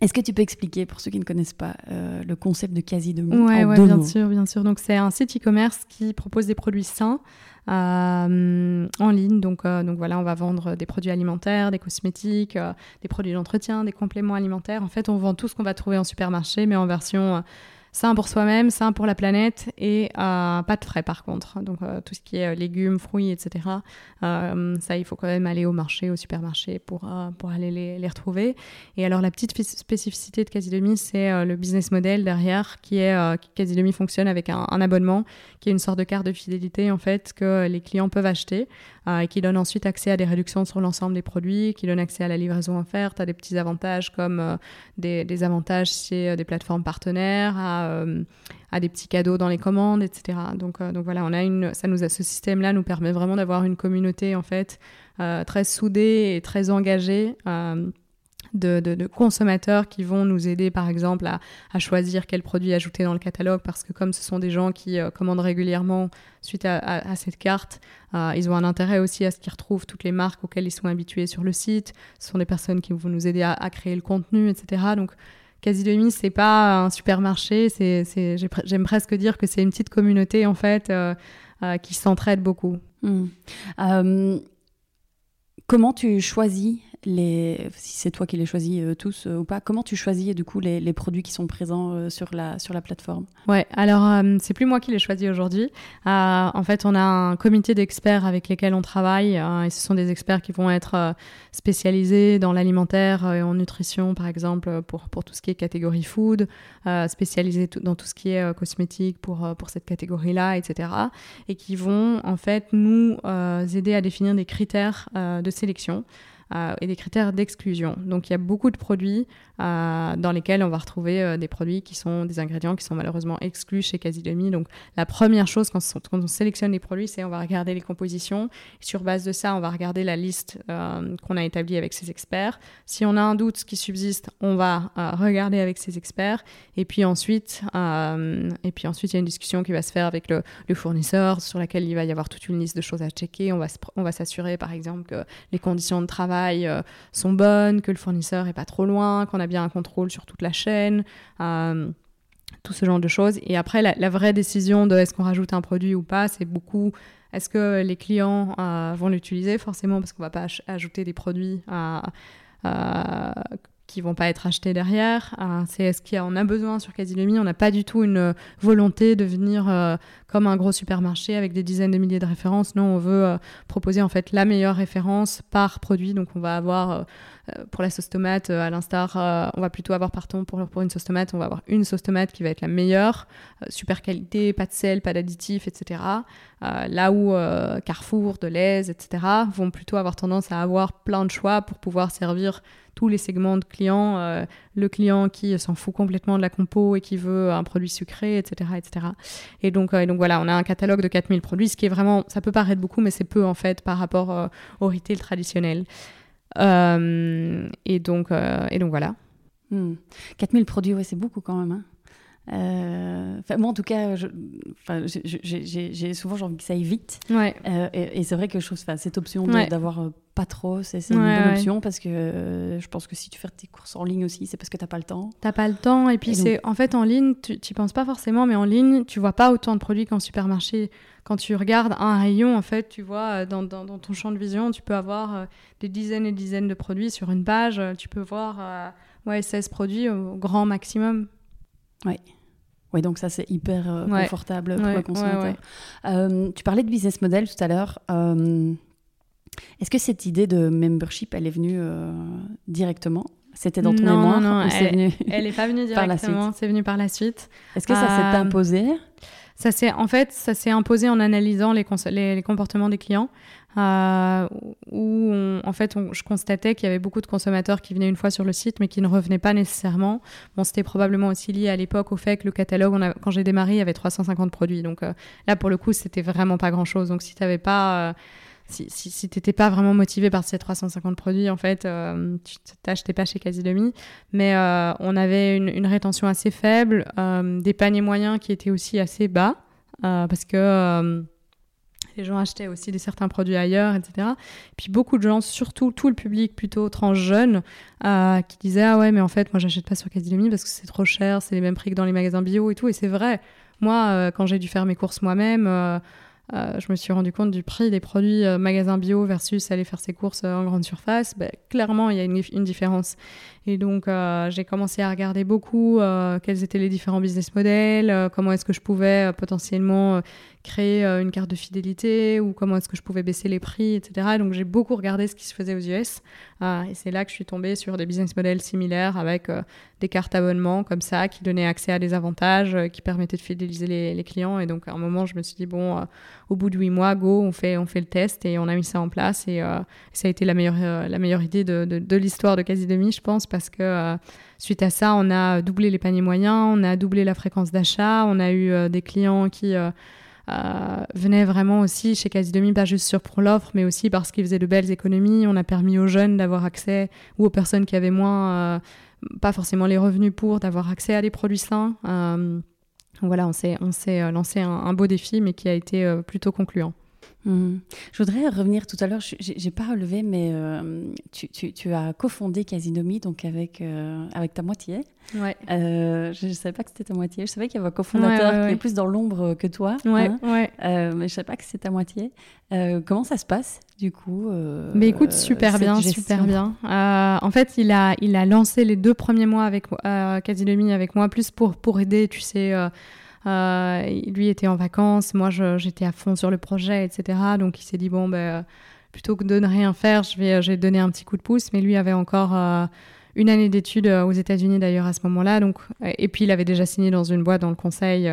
est-ce que tu peux expliquer, pour ceux qui ne connaissent pas, euh, le concept de quasi de Oui, ouais, bien sûr, bien sûr. Donc, c'est un site e-commerce qui propose des produits sains euh, en ligne. Donc, euh, donc, voilà, on va vendre des produits alimentaires, des cosmétiques, des produits d'entretien, des compléments alimentaires. En fait, on vend tout ce qu'on va trouver en supermarché, mais en version sain pour soi-même, sain pour la planète et euh, pas de frais par contre. Donc euh, tout ce qui est euh, légumes, fruits, etc. ça, il faut quand même aller au marché, au supermarché pour, pour aller les, les, retrouver. Et alors la petite spécificité de Casidomi, c'est le business model derrière qui est Casidomi fonctionne avec un, abonnement qui est une sorte de carte de fidélité en fait que les clients peuvent acheter et qui donne ensuite accès à des réductions sur l'ensemble des produits, qui donne accès à la livraison offerte, à des petits avantages comme des, des, avantages chez des plateformes partenaires, à euh, à, des petits cadeaux dans les commandes, etc. Donc, euh, donc voilà, on a une, ça nous a, ce système-là nous permet vraiment d'avoir une communauté en fait euh, très soudée et très engagée. De, consommateurs qui vont nous aider par exemple à, choisir quel produit ajouter dans le catalogue parce que comme ce sont des gens qui commandent régulièrement suite à, cette carte, ils ont un intérêt aussi à ce qu'ils retrouvent toutes les marques auxquelles ils sont habitués sur le site. Ce sont des personnes qui vont nous aider à, créer le contenu, etc. Donc Quasi Demi, c'est pas un supermarché, c'est, j'aime presque dire que c'est une petite communauté en fait euh, euh, qui s'entraide beaucoup. Euh, comment tu choisis si c'est toi qui les choisis euh, tous euh, ou pas, comment tu choisis du coup les, produits qui sont présents euh, sur, la, sur la plateforme? Ouais, alors c'est plus moi qui les choisis aujourd'hui. en fait, on a un comité d'experts avec lesquels on travaille et ce sont des experts qui vont être spécialisés dans l'alimentaire et en nutrition, par exemple, pour, pour tout ce qui est catégorie food, spécialisés dans tout ce qui est cosmétique pour, pour cette catégorie-là, etc. Et qui vont en fait nous aider à définir des critères de sélection. Euh, et des critères d'exclusion. Donc il y a beaucoup de produits euh, dans lesquels on va retrouver euh, des produits qui sont des ingrédients qui sont malheureusement exclus chez Casidomi. Donc la première chose quand, on sélectionne les produits, c'est on va regarder les compositions. sur base de ça, on va regarder la liste qu'on a établie avec ces experts. Si on a un doute qui subsiste, on va regarder avec ces experts. Et puis ensuite, et puis ensuite, il y a une discussion qui va se faire avec le, fournisseur sur laquelle il va y avoir toute une liste de choses à checker. On va s'assurer, par exemple, que les conditions de travail euh, sont bonnes, que le fournisseur est pas trop loin, qu'on a bien un contrôle sur toute la chaîne, euh, tout ce genre de choses. Et après, la, vraie décision de est-ce qu'on rajoute un produit ou pas, c'est beaucoup est-ce que les clients euh, vont l'utiliser forcément parce qu'on va pas ajouter des produits qui vont pas être achetés derrière. c'est est-ce qu'on a besoin sur Casilomi On n'a pas du tout une volonté de venir comme un gros supermarché avec des dizaines de milliers de références. Non, on veut proposer en fait la meilleure référence par produit. Donc on va avoir pour la sauce tomate, à l'instar, on va plutôt avoir pardon pour, pour une sauce tomate, on va avoir une sauce tomate qui va être la meilleure, super qualité, pas de sel, pas d'additifs, etc. là où Carrefour, Deleuze, etc. vont plutôt avoir tendance à avoir plein de choix pour pouvoir servir tous les segments de clients, euh, le client qui s'en fout complètement de la compo et qui veut un produit sucré, etc. etc. Et, donc, euh, donc voilà, on a un catalogue de 4000 produits, ce qui est vraiment, ça peut paraître beaucoup, mais c'est peu en fait par rapport euh, au retail traditionnel. et, donc, et donc voilà. 4000 hmm. produits, ouais, c'est beaucoup quand même. Hein. Euh, moi, en tout cas, j'ai souvent envie que ça aille vite. Ouais. Euh, et, c'est vrai que je trouve cette option d'avoir euh, pas trop, c'est une bonne option parce que je pense que si tu fais tes courses en ligne aussi, c'est parce que t'as pas le temps. T'as pas le temps. Et puis, c'est en fait, en ligne, tu n'y penses pas forcément, mais en ligne, tu vois pas autant de produits qu'en supermarché. Quand tu regardes un rayon, en fait, tu vois, dans, dans, dans ton champ de vision, tu peux avoir des dizaines et dizaines de produits sur une page. Tu peux voir ouais, 16 produits au grand maximum. Oui. Oui, donc ça, c'est hyper euh, confortable pour le consommateur. Euh, tu parlais de business model tout à l'heure. Euh, est-ce que cette idée de membership, elle est venue directement? C'était dans ton non, mémoire Non, non, elle n'est pas venue directement, c'est venu par la suite. Est-ce que ça s'est imposé? ça s'est en fait ça s'est imposé en analysant les, les, comportements des clients euh, où en fait je constatais qu'il y avait beaucoup de consommateurs qui venaient une fois sur le site mais qui ne revenaient pas nécessairement. Bon c'était probablement aussi lié à l'époque au fait que le catalogue on quand j'ai démarré il y avait 350 produits. Donc euh, là pour le coup c'était vraiment pas grand chose donc si tu n'avais pas euh, si, si, si pas vraiment motivé par ces 350 produits, en fait, euh, tu t'achetais pas chez Quasi Demi. Mais euh, on avait une, une, rétention assez faible, euh, des paniers moyens qui étaient aussi assez bas, parce que les gens achetaient aussi des certains produits ailleurs, etc. Et puis beaucoup de gens, surtout tout le public plutôt transjeune, qui disaient ah ouais mais en fait moi j'achète pas sur Demi parce que c'est trop cher, c'est les mêmes prix que dans les magasins bio et tout. Et c'est vrai. Moi, quand j'ai dû faire mes courses moi-même euh, je me suis rendu compte du prix des produits euh, magasins bio versus aller faire ses courses euh, en grande surface. Ben, clairement, il y a une différence. Et donc, j'ai commencé à regarder beaucoup quels étaient les différents business models, comment est-ce que je pouvais potentiellement créer une carte de fidélité ou comment est-ce que je pouvais baisser les prix, etc. donc, j'ai beaucoup regardé ce qui se faisait aux US. et c'est là que je suis tombée sur des business models similaires avec des cartes abonnement comme ça qui donnaient accès à des avantages, qui permettaient de fidéliser les, les, clients. Et donc, à un moment, je me suis dit, bon au bout de huit mois, go, on fait, on fait le test et on a mis ça en place. Et euh, ça a été la meilleure, euh, la meilleure idée de, de, l'histoire de Quasi je pense, parce que euh, suite à ça, on a doublé les paniers moyens, on a doublé la fréquence d'achat, on a eu des clients qui venaient vraiment aussi chez Quasi pas juste sur pour l'offre, mais aussi parce qu'ils faisaient de belles économies. On a permis aux jeunes d'avoir accès, ou aux personnes qui avaient moins, pas forcément les revenus pour, d'avoir accès à des produits sains s'est, on s'est euh, lancé un, beau défi, mais qui a été euh, plutôt concluant. Mhm. Je voudrais revenir tout à l'heure, je n'ai pas relevé, mais euh, tu, tu, tu, as cofondé Casinomi donc avec, avec ta moitié. Ouais. je ne savais pas que c'était ta moitié. Je savais qu'il y avait un cofondateur qui est plus dans l'ombre que toi. Ouais, hein. ouais. mais je ne savais pas que c'était ta moitié. comment ça se passe du coup Mais écoute, super bien, super bien. en fait, il a, il a lancé les deux premiers mois avec Casinomi avec moi, plus pour, pour aider, tu sais euh, lui était en vacances, moi j'étais à fond sur le projet, etc. Donc il s'est dit, bon, ben, plutôt que de ne rien faire, je vais, je vais donner un petit coup de pouce. Mais lui avait encore euh, une année d'études euh, aux États-Unis d'ailleurs à ce moment-là. Donc, et puis il avait déjà signé dans une boîte dans le conseil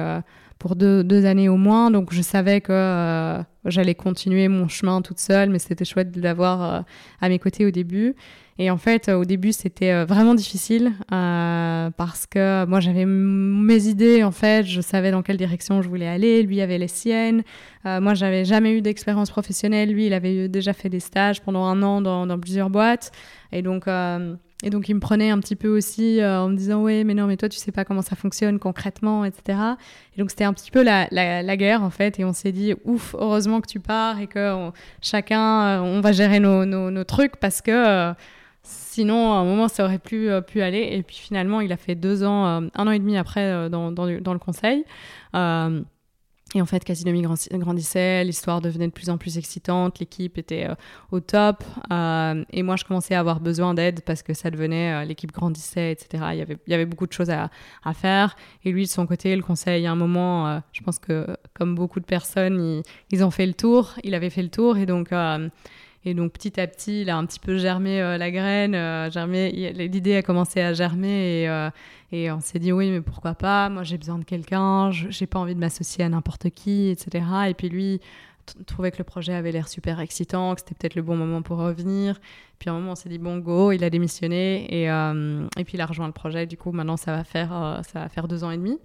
pour deux, deux, années au moins. Donc je savais que j'allais continuer mon chemin toute seule, mais c'était chouette de l'avoir à mes côtés au début. Et en fait, au début, c'était euh, vraiment difficile euh, parce que moi, j'avais mes idées, en fait, je savais dans quelle direction je voulais aller. Lui avait les siennes. Euh, moi, j'avais jamais eu d'expérience professionnelle. Lui, il avait déjà fait des stages pendant un an dans, dans plusieurs boîtes. Et donc, euh, et donc, il me prenait un petit peu aussi euh, en me disant Ouais, mais non, mais toi, tu sais pas comment ça fonctionne concrètement, etc. Et donc, c'était un petit peu la, la, guerre, en fait. Et on s'est dit Ouf, heureusement que tu pars et que chacun, on va gérer nos, nos, trucs parce que Sinon, à un moment, ça aurait euh, pu aller. Et puis finalement, il a fait deux ans, euh, un an et demi après, euh, dans, dans, le conseil. Et en fait, Casinomi grandissait, l'histoire devenait de plus en plus excitante, l'équipe était euh, au top. Euh, et moi, je commençais à avoir besoin d'aide parce que ça devenait, euh, l'équipe grandissait, etc. Il y, avait, beaucoup de choses à, faire. Et lui, de son côté, le conseil, à un moment, je pense que comme beaucoup de personnes, ils, ont fait le tour. Il avait fait le tour. Et donc, et donc petit à petit, il a un petit peu germé euh, la graine, euh, germé, l'idée a commencé à germer et, euh, et on s'est dit oui, mais pourquoi pas? Moi j'ai besoin de quelqu'un, j'ai pas envie de m'associer à n'importe qui, etc. Et puis lui trouvait que le projet avait l'air super excitant, que c'était peut-être le bon moment pour revenir. Puis à un moment, on s'est dit bon go, il a démissionné et, et puis il a rejoint le projet. Du coup, maintenant ça va faire ça va faire deux ans et demi,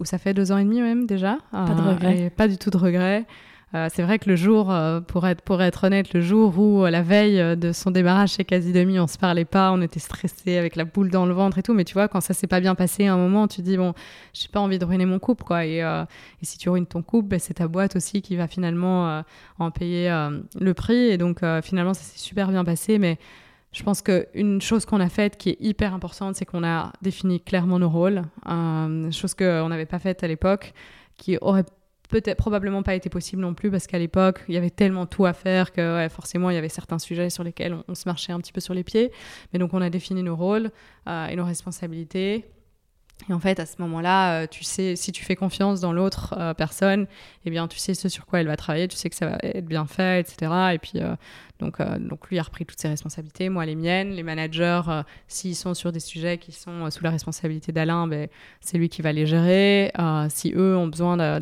ou ça fait deux ans et demi même déjà. Pas de regret. pas du tout de regret. Euh, c'est vrai que le jour, euh, pour, être, pour être honnête, le jour où euh, la veille de son démarrage chez Quasi Demi, on se parlait pas, on était stressé avec la boule dans le ventre et tout. Mais tu vois, quand ça s'est pas bien passé à un moment, tu dis bon, j'ai pas envie de ruiner mon couple, quoi. Et, et si tu ruines ton couple, ben, c'est ta boîte aussi qui va finalement en payer le prix. Et donc finalement, ça s'est super bien passé, mais je pense qu'une chose qu'on a faite qui est hyper importante, c'est qu'on a défini clairement nos rôles, chose qu'on n'avait pas faite à l'époque, qui aurait peut-être probablement pas été possible non plus parce qu'à l'époque il y avait tellement tout à faire que forcément il y avait certains sujets sur lesquels on, se marchait un petit peu sur les pieds mais donc on a défini nos rôles euh, et nos responsabilités et en fait, à ce moment-là, euh, tu sais, si tu fais confiance dans l'autre euh, personne, eh bien, tu sais ce sur quoi elle va travailler, tu sais que ça va être bien fait, etc. Et puis, donc, euh, donc lui a repris toutes ses responsabilités, moi les miennes. Les managers, euh, s'ils sont sur des sujets qui sont euh, sous la responsabilité d'Alain, ben, c'est lui qui va les gérer. si eux ont besoin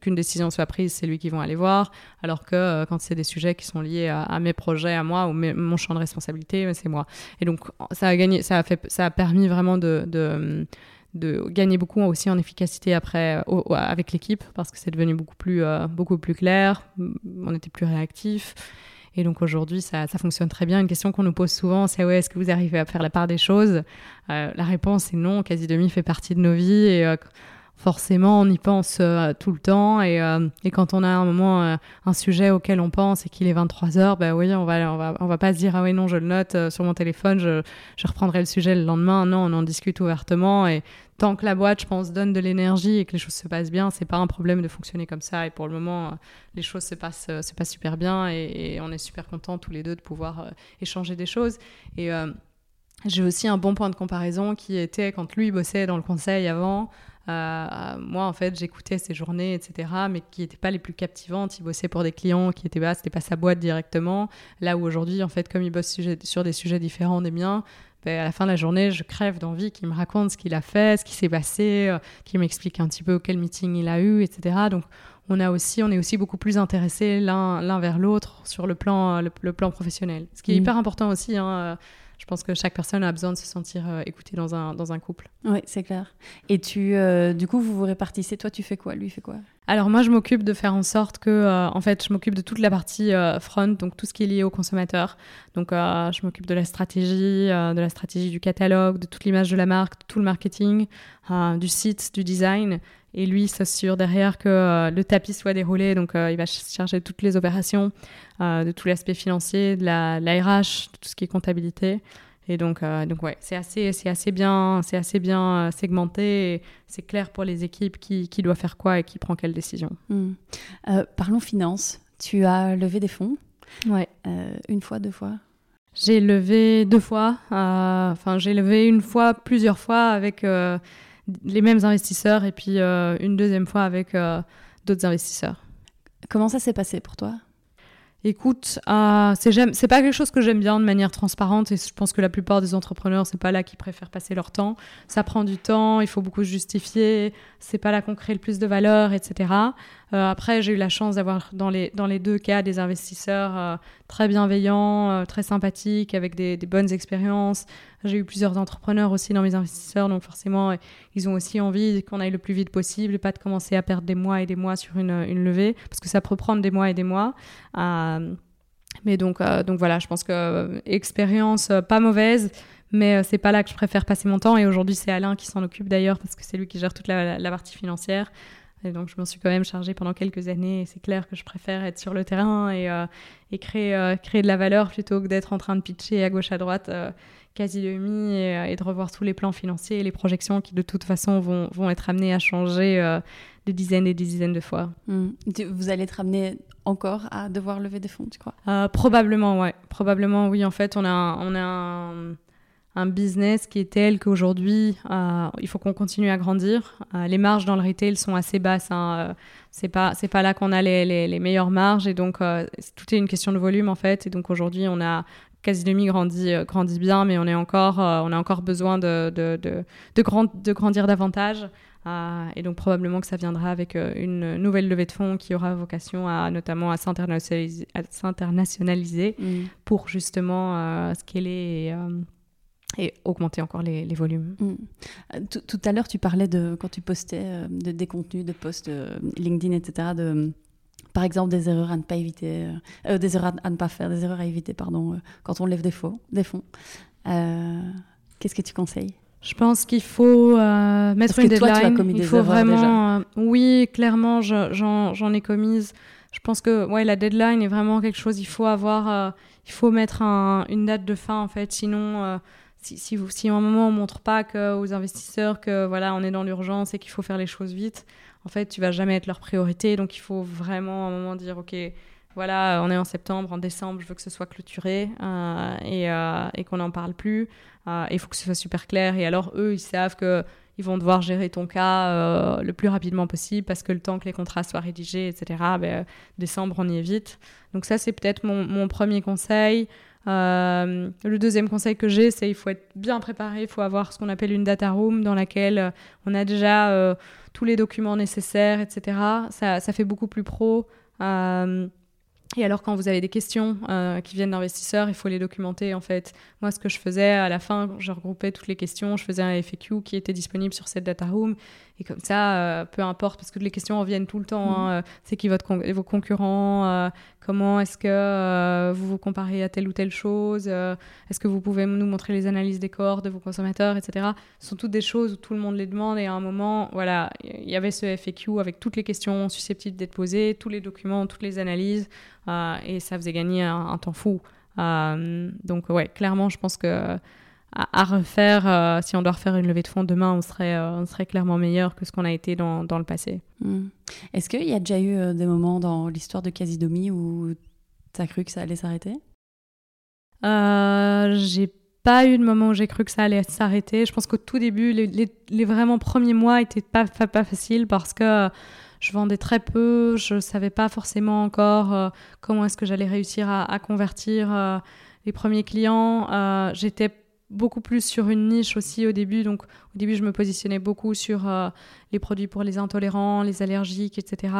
qu'une décision soit prise, c'est lui qui vont aller voir. Alors que quand c'est des sujets qui sont liés à, mes projets, à moi ou mon champ de responsabilité, ben, c'est moi. Et donc ça a gagné, ça a fait, ça a permis vraiment de gagner beaucoup aussi en efficacité après avec l'équipe parce que c'est devenu beaucoup plus beaucoup plus clair on était plus réactif et donc aujourd'hui, ça, ça, fonctionne très bien. Une question qu'on nous pose souvent, c'est ouais, est-ce que vous arrivez à faire la part des choses? Euh, La réponse est non. Quasi demi fait partie de nos vies euh, forcément, on y pense euh, tout le temps. Et, et, quand on a un moment, un sujet auquel on pense et qu'il est 23 heures, bah oui, on va, on va, on va pas se dire ah oui non, je le note sur mon téléphone, je, je reprendrai le sujet le lendemain. Non, on en discute ouvertement et tant que la boîte, je pense, donne de l'énergie et que les choses se passent bien, c'est pas un problème de fonctionner comme ça. Et pour le moment, euh, les choses se passent, euh, se super bien et, on est super contents tous les deux de pouvoir euh, échanger des choses. Et j'ai aussi un bon point de comparaison qui était quand lui bossait dans le conseil avant. Moi, en fait, j'écoutais ses journées, etc., mais qui n'étaient pas les plus captivantes. Il bossait pour des clients qui étaient bas, c'était pas sa boîte directement. Là où aujourd'hui, en fait, comme il bosse sur des sujets différents des miens, ben, à la fin de la journée, je crève d'envie qu'il me raconte ce qu'il a fait, ce qui s'est passé, euh, qu'il m'explique un petit peu quel meeting il a eu, etc. Donc, on, a aussi, on est aussi beaucoup plus intéressés l'un vers l'autre sur le plan, le, plan professionnel. Ce qui est mmh. hyper important aussi. Hein, euh, je pense que chaque personne a besoin de se sentir euh, écoutée dans un, dans un couple. Oui, c'est clair. Et tu, euh, du coup, vous vous répartissez. Toi, tu fais quoi? Lui, il fait quoi? Alors, moi, je m'occupe de faire en sorte que, euh, en fait, je m'occupe de toute la partie front, donc tout ce qui est lié au consommateur. Donc, je m'occupe de la stratégie, de la stratégie du catalogue, de toute l'image de la marque, de tout le marketing, du site, du design. Et lui s'assure derrière que euh, le tapis soit déroulé. Donc, euh, il va charger de toutes les opérations, euh, de tout l'aspect financier, de la, RH, de tout ce qui est comptabilité. Et donc, donc ouais, c'est assez, c'est assez bien, c'est assez bien segmenté. C'est clair pour les équipes qui, qui, doit faire quoi et qui prend quelle décision. Hmm. parlons finances. Tu as levé des fonds? Ouais. une fois, deux fois? J'ai levé deux fois. Enfin, j'ai levé une fois, plusieurs fois avec les mêmes investisseurs et puis euh, une deuxième fois avec euh, d'autres investisseurs. Comment ça s'est passé pour toi? Écoute, euh, c'est pas quelque chose que j'aime bien de manière transparente et je pense que la plupart des entrepreneurs, c'est pas là qu'ils préfèrent passer leur temps. Ça prend du temps, il faut beaucoup justifier, c'est pas là qu'on crée le plus de valeur, etc. Euh, après, j'ai eu la chance d'avoir dans les, dans les deux cas des investisseurs euh, très bienveillants, euh, très sympathiques, avec des, bonnes expériences. J'ai eu plusieurs entrepreneurs aussi dans mes investisseurs, donc forcément, ils ont aussi envie qu'on aille le plus vite possible et pas de commencer à perdre des mois et des mois sur une, levée, parce que ça peut prendre des mois et des mois. mais donc, donc voilà, je pense que expérience pas mauvaise, mais c'est pas là que je préfère passer mon temps. Et aujourd'hui, c'est Alain qui s'en occupe d'ailleurs, parce que c'est lui qui gère toute la partie financière. Et donc, je m'en suis quand même chargée pendant quelques années. C'est clair que je préfère être sur le terrain et, euh, et créer, euh, créer de la valeur plutôt que d'être en train de pitcher à gauche, à droite, euh, quasi demi, et, et, de revoir tous les plans financiers et les projections qui, de toute façon, vont, vont être amenés à changer des dizaines et des dizaines de fois. Mmh. Vous allez être amené encore à devoir lever des fonds, tu crois? Probablement, ouais. Probablement, oui. En fait, on a, on a un un business qui est tel qu'aujourd'hui, euh, il faut qu'on continue à grandir. Euh, les marges dans le retail sont assez basses. Hein, euh, c'est pas c'est pas là qu'on a les, les, meilleures marges et donc tout est une question de volume en fait. Et donc aujourd'hui, on a quasi demi grandi grandit bien, mais on est encore on a encore besoin de de, de, de, grand, de grandir davantage. et donc probablement que ça viendra avec une nouvelle levée de fonds qui aura vocation à notamment à s'internationaliser, mmh. pour justement scaler et, et augmenter encore les, volumes. Mm. Euh, tout, à l'heure, tu parlais de quand tu postais euh, de, des contenus, de posts euh, LinkedIn, etc. De, par exemple, des erreurs à ne pas éviter, des erreurs à, ne pas faire, des erreurs à éviter, pardon, quand on lève des, faux, des fonds. Qu'est-ce que tu conseilles? Je pense qu'il faut mettre une deadline. Il faut vraiment. oui, clairement, j'en ai commise. Je pense que ouais, la deadline est vraiment quelque chose. Il faut avoir, il faut mettre une date de fin en fait. Sinon, si, si, vous, si à un moment on montre pas que, aux investisseurs que voilà, on est dans l'urgence et qu'il faut faire les choses vite, en fait, tu vas jamais être leur priorité. Donc, il faut vraiment à un moment dire, OK, voilà, on est en septembre, en décembre, je veux que ce soit clôturé euh, et, euh, et qu'on n'en parle plus. Euh, il faut que ce soit super clair. Et alors, eux, ils savent que ils vont devoir gérer ton cas le plus rapidement possible parce que le temps que les contrats soient rédigés, etc., ben, décembre, on y est vite. Donc ça, c'est peut-être mon, premier conseil. Euh, le deuxième conseil que j'ai, c'est il faut être bien préparé, il faut avoir ce qu'on appelle une data room dans laquelle euh, on a déjà euh, tous les documents nécessaires, etc. Ça, ça fait beaucoup plus pro. Et alors, quand vous avez des questions qui viennent d'investisseurs, il faut les documenter. En fait, moi, ce que je faisais à la fin, je regroupais toutes les questions, je faisais un FAQ qui était disponible sur cette data room. Et comme ça, euh, peu importe, parce que les questions reviennent tout le temps. Hein, mm-hmm. euh, c'est qui votre vos concurrents Comment est-ce que vous vous comparez à telle ou telle chose Est-ce que vous pouvez nous montrer les analyses des corps de vos consommateurs, etc. Ce sont toutes des choses où tout le monde les demande. Et à un moment, voilà, il y avait ce FAQ avec toutes les questions susceptibles d'être posées, tous les documents, toutes les analyses. Euh, et ça faisait gagner un, temps fou. Euh, donc ouais, clairement, je pense que à, refaire, euh, si on doit refaire une levée de fonds demain, on serait, on serait clairement meilleur que ce qu'on a été dans, dans le passé. Hmm. Est-ce qu'il y a déjà eu des moments dans l'histoire de Casidomi où tu as cru que ça allait s'arrêter? J'ai pas eu de moment où j'ai cru que ça allait s'arrêter. Je pense qu'au tout début, les, les, les, vraiment premiers mois étaient pas, pas, pas faciles parce que je vendais très peu, je savais pas forcément encore euh, comment est-ce que j'allais réussir à, convertir euh, les premiers clients. Euh, j'étais beaucoup plus sur une niche aussi au début. Donc au début, je me positionnais beaucoup sur les produits pour les intolérants, les allergiques, etc.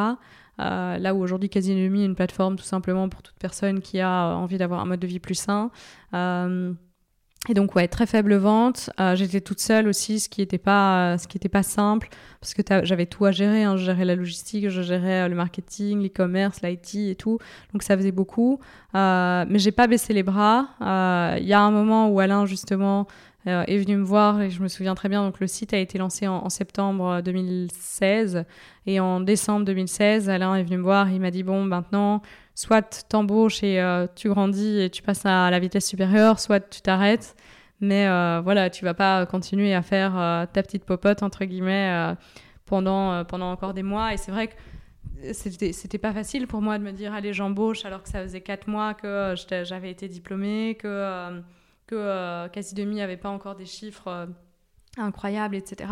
là où aujourd'hui, Casinomi est une plateforme tout simplement pour toute personne qui a envie d'avoir un mode de vie plus sain. Et donc ouais, très faible vente. Euh, j'étais toute seule aussi, ce qui n'était pas, ce qui était pas simple parce que j'avais tout à gérer. Hein. Je gérais la logistique, je gérais euh, le marketing, l'e-commerce, l'IT et tout. Donc ça faisait beaucoup. Euh, mais j'ai pas baissé les bras. Euh, il y a un moment où Alain justement euh, est venu me voir et je me souviens très bien. Donc le site a été lancé en, septembre 2016 et en décembre 2016, Alain est venu me voir. Il m'a dit bon maintenant, soit t'embauches et euh, tu grandis et tu passes à la vitesse supérieure, soit tu t'arrêtes. Mais euh, voilà, tu vas pas continuer à faire ta petite popote entre guillemets pendant pendant encore des mois. Et c'est vrai que c'était pas facile pour moi de me dire allez j'embauche alors que ça faisait quatre mois que j'avais été diplômée, que que euh, quasi demi n'avait pas encore des chiffres euh, incroyables, etc.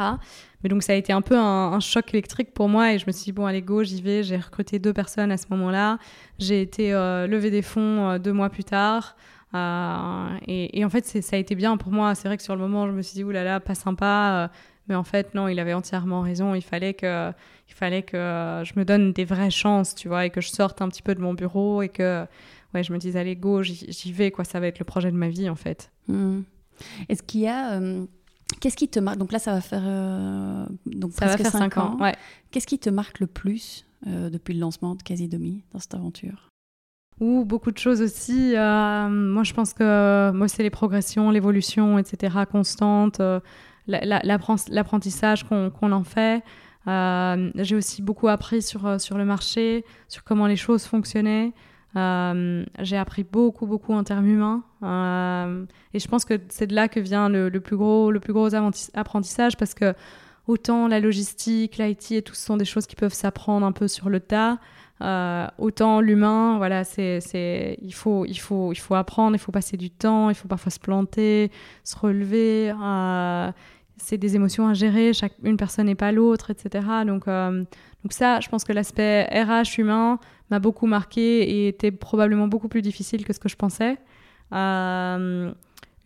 Mais donc ça a été un peu un, choc électrique pour moi et je me suis dit, bon, allez, go, j'y vais. J'ai recruté deux personnes à ce moment-là. J'ai été euh, lever des fonds deux mois plus tard. et, en fait, ça a été bien pour moi. C'est vrai que sur le moment, je me suis dit, oulala, pas sympa. mais en fait, non, il avait entièrement raison. Il fallait que, il fallait que je me donne des vraies chances, tu vois, et que je sorte un petit peu de mon bureau et que ouais, je me dis, allez, go, j'y vais, quoi, ça va être le projet de ma vie, en fait. Hmm. Est-ce qu'il y a. Euh, qu'est-ce qui te marque Donc là, ça va faire. Euh, donc ça va faire 5 ans. Ouais. Qu'est-ce qui te marque le plus euh, depuis le lancement de Quasi-Domi dans cette aventure? Ou beaucoup de choses aussi. moi, je pense que moi, c'est les progressions, l'évolution, etc., constante, l'apprentissage qu'on en fait. j'ai aussi beaucoup appris sur, sur le marché, sur comment les choses fonctionnaient. J'ai appris beaucoup, beaucoup en termes humains. et je pense que c'est de là que vient le, plus gros, le plus gros apprentissage parce que autant la logistique, l'IT et tout ce sont des choses qui peuvent s'apprendre un peu sur le tas. Euh, autant l'humain, voilà, c'est, il, faut, il, faut, il faut apprendre, il faut passer du temps, il faut parfois se planter, se relever. Euh, c'est des émotions à gérer, chaque, une personne n'est pas l'autre, etc. Donc, euh, donc ça, je pense que l'aspect RH humain m'a beaucoup marqué et était probablement beaucoup plus difficile que ce que je pensais.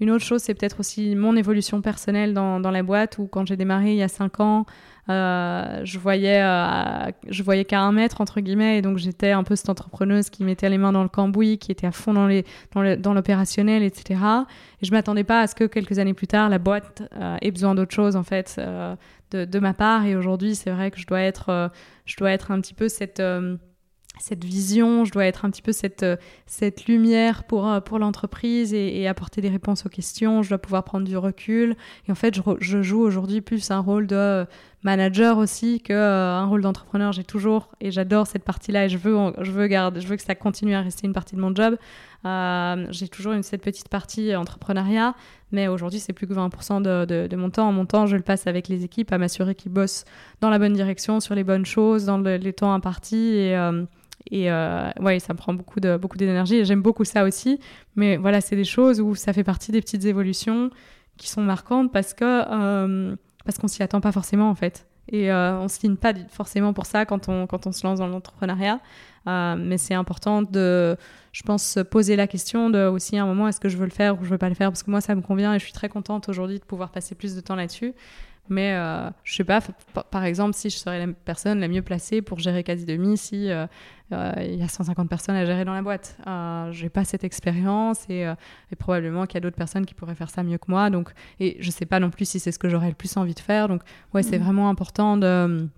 Une autre chose, c'est peut-être aussi mon évolution personnelle dans, dans, la boîte, où quand j'ai démarré il y a cinq ans, euh, je voyais, euh, je voyais qu'à un mètre, entre guillemets, et donc j'étais un peu cette entrepreneuse qui mettait les mains dans le cambouis, qui était à fond dans, dans, l'opérationnel, etc. Et je m'attendais pas à ce que quelques années plus tard, la boîte euh, ait besoin d'autre chose, en fait, de, de, ma part. Et aujourd'hui, c'est vrai que je dois être, je dois être un petit peu cette cette vision, je dois être un petit peu cette, euh, cette lumière pour, euh, pour l'entreprise et, apporter des réponses aux questions, je dois pouvoir prendre du recul. Et en fait, je, je joue aujourd'hui plus un rôle de euh, manager aussi qu'un rôle d'entrepreneur. J'ai toujours, et j'adore cette partie-là, et je veux, je, veux garder, je veux que ça continue à rester une partie de mon job. J'ai toujours cette petite partie entrepreneuriat, mais aujourd'hui, c'est plus que 20% de, de, de, mon temps. Mon temps, je le passe avec les équipes à m'assurer qu'ils bossent dans la bonne direction, sur les bonnes choses, dans les temps impartis. Et, et euh, ouais, ça me prend beaucoup de beaucoup d'énergie et j'aime beaucoup ça aussi. Mais voilà, c'est des choses où ça fait partie des petites évolutions qui sont marquantes parce que euh, parce qu'on s'y attend pas forcément en fait. Et euh, on se signe pas forcément pour ça quand on, quand on se lance dans l'entrepreneuriat. mais c'est important de, je pense, se poser la question de aussi à un moment est-ce que je veux le faire ou je veux pas le faire? Parce que moi ça me convient et je suis très contente aujourd'hui de pouvoir passer plus de temps là-dessus. Mais euh, je sais pas, par exemple, si je serais la personne la mieux placée pour gérer quasi demi, si euh, euh, il y a 150 personnes à gérer dans la boîte, euh, j'ai pas cette expérience et, et probablement qu'il y a d'autres personnes qui pourraient faire ça mieux que moi. Donc, et je sais pas non plus si c'est ce que j'aurais le plus envie de faire. Donc, ouais, c'est mmh. vraiment important de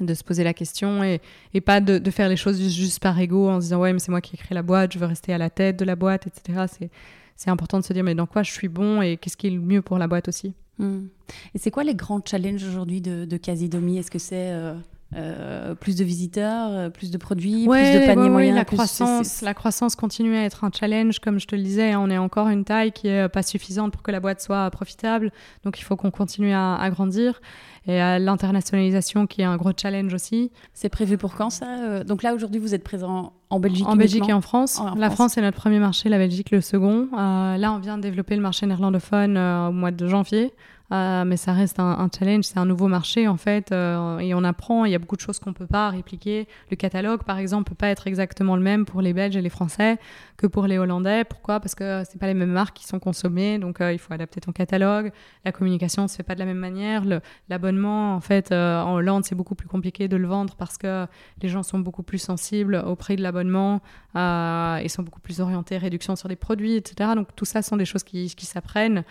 de se poser la question et, et pas de, de, faire les choses juste, par ego en se disant ouais mais c'est moi qui ai créé la boîte, je veux rester à la tête de la boîte, etc. C'est, c'est important de se dire mais dans quoi je suis bon et qu'est-ce qui est le mieux pour la boîte aussi. Hmm. Et c'est quoi les grands challenges aujourd'hui de, de Casidomi Est-ce que c'est euh, euh, plus de visiteurs, euh, plus de produits, plus de paniers moyens la, croissance, la croissance continue à être un challenge, comme je te le disais. On est encore une taille qui est pas suffisante pour que la boîte soit profitable. Donc il faut qu'on continue à, à, grandir. Et à l'internationalisation qui est un gros challenge aussi. C'est prévu pour quand ça Donc là aujourd'hui vous êtes présent en Belgique En Belgique et en France. la France. est notre premier marché, la Belgique le second. là on vient de développer le marché néerlandophone au mois de janvier. Euh, mais ça reste un, challenge, c'est un nouveau marché en fait, euh, et on apprend. Il y a beaucoup de choses qu'on peut pas répliquer. Le catalogue, par exemple, peut pas être exactement le même pour les Belges et les Français que pour les Hollandais. Pourquoi? Parce que c'est pas les mêmes marques qui sont consommées, donc euh, il faut adapter ton catalogue. La communication se fait pas de la même manière. L'abonnement, en fait, en Hollande, c'est beaucoup plus compliqué de le vendre parce que les gens sont beaucoup plus sensibles au prix de l'abonnement et sont beaucoup plus orientés réduction sur des produits, etc. Donc tout ça sont des choses qui, s'apprennent.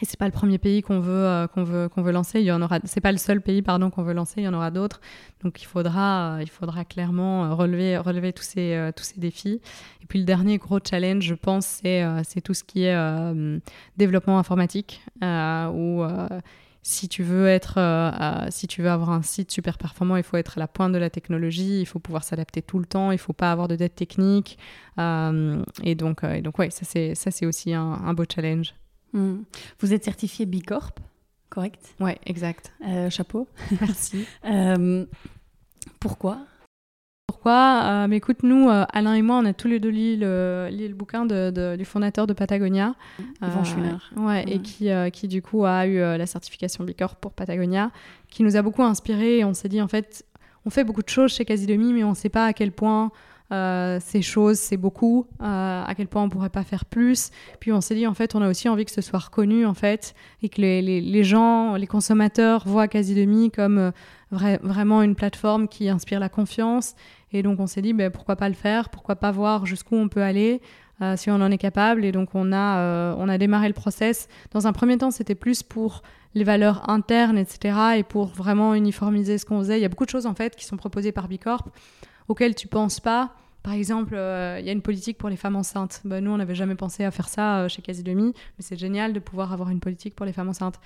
Et c'est pas le premier pays qu'on veut euh, qu'on veut qu'on veut lancer. Il y en aura. C'est pas le seul pays pardon qu'on veut lancer. Il y en aura d'autres. Donc il faudra euh, il faudra clairement euh, relever relever tous ces tous ces défis. Et puis le dernier gros challenge, je pense, c'est c'est tout ce qui est développement informatique où si tu veux être, si tu veux avoir un site super performant, il faut être à la pointe de la technologie, il faut pouvoir s'adapter tout le temps, il faut pas avoir de dette technique. et donc, et donc ouais, ça c'est ça c'est aussi un, un beau challenge. Hmm. Vous êtes certifié B Corp, correct? Ouais, exact. Euh, chapeau. Merci. Euh, pourquoi? Pourquoi euh, Mais écoute, nous, Alain et moi, on a tous les deux lu le, le bouquin de, du fondateur de Patagonia. Yvan Schuller. Ouais, et qui, qui, du coup, a eu la certification B Corp pour Patagonia, qui nous a beaucoup inspiré. Et on s'est dit, en fait, on fait beaucoup de choses chez Casidomi, mais on ne sait pas à quel point euh, ces choses, c'est beaucoup, euh, à quel point on pourrait pas faire plus. Puis on s'est dit, en fait, on a aussi envie que ce soit reconnu, en fait, et que les, les, gens, les consommateurs voient Quasi Demi comme euh, vraiment une plateforme qui inspire la confiance. Et donc on s'est dit, ben, pourquoi pas le faire, pourquoi pas voir jusqu'où on peut aller. si on en est capable. Et donc, on a, on a démarré le process. Dans un premier temps, c'était plus pour les valeurs internes, etc. Et pour vraiment uniformiser ce qu'on faisait. Il y a beaucoup de choses, en fait, qui sont proposées par Bicorp auxquelles tu penses pas par exemple, il y a une politique pour les femmes enceintes. Bah, nous, on n'avait jamais pensé à faire ça chez Quasi Demi, mais c'est génial de pouvoir avoir une politique pour les femmes enceintes.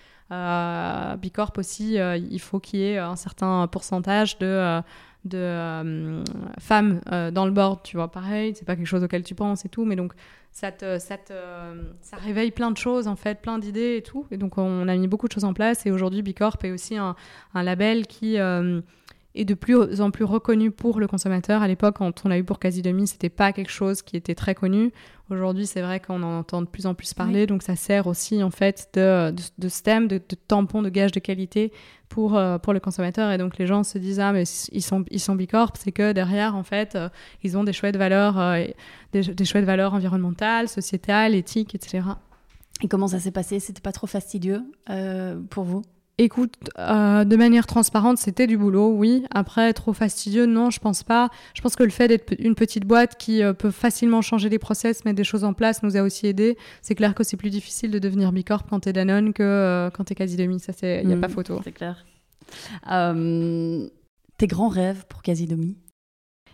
Bicorp aussi, il faut qu'il y ait un certain pourcentage de de euh, femmes euh, dans le board, tu vois, pareil, c'est pas quelque chose auquel tu penses et tout, mais donc ça, te, ça, réveille plein de choses, en fait, plein d'idées et tout. Et donc on a mis beaucoup de choses en place et aujourd'hui Bicorp est aussi un, un label qui euh, est de plus en plus reconnu pour le consommateur. À l'époque, quand on a eu pour quasi demi, c'était pas quelque chose qui était très connu. Aujourd'hui, c'est vrai qu'on en entend de plus en plus parler, donc ça sert aussi en fait de, de, de stem, de, de, tampon, de gage de qualité pour, euh, pour le consommateur. Et donc les gens se disent ah mais ils sont ils sont bicorp, c'est que derrière en fait euh, ils ont des chouettes valeurs, euh, des, des, chouettes valeurs environnementales, sociétales, éthiques, etc. Et comment ça s'est passé? C'était pas trop fastidieux pour vous? Écoute, euh, de manière transparente, c'était du boulot, oui. Après, trop fastidieux, non, je pense pas. Je pense que le fait d'être une petite boîte qui euh, peut facilement changer des process, mettre des choses en place, nous a aussi aidé. C'est clair que c'est plus difficile de devenir Bicorp quand t'es Danone que euh, quand t'es quasi demi. Ça, c'est, il n'y a mmh, pas photo. C'est clair. tes grands rêves pour quasi demi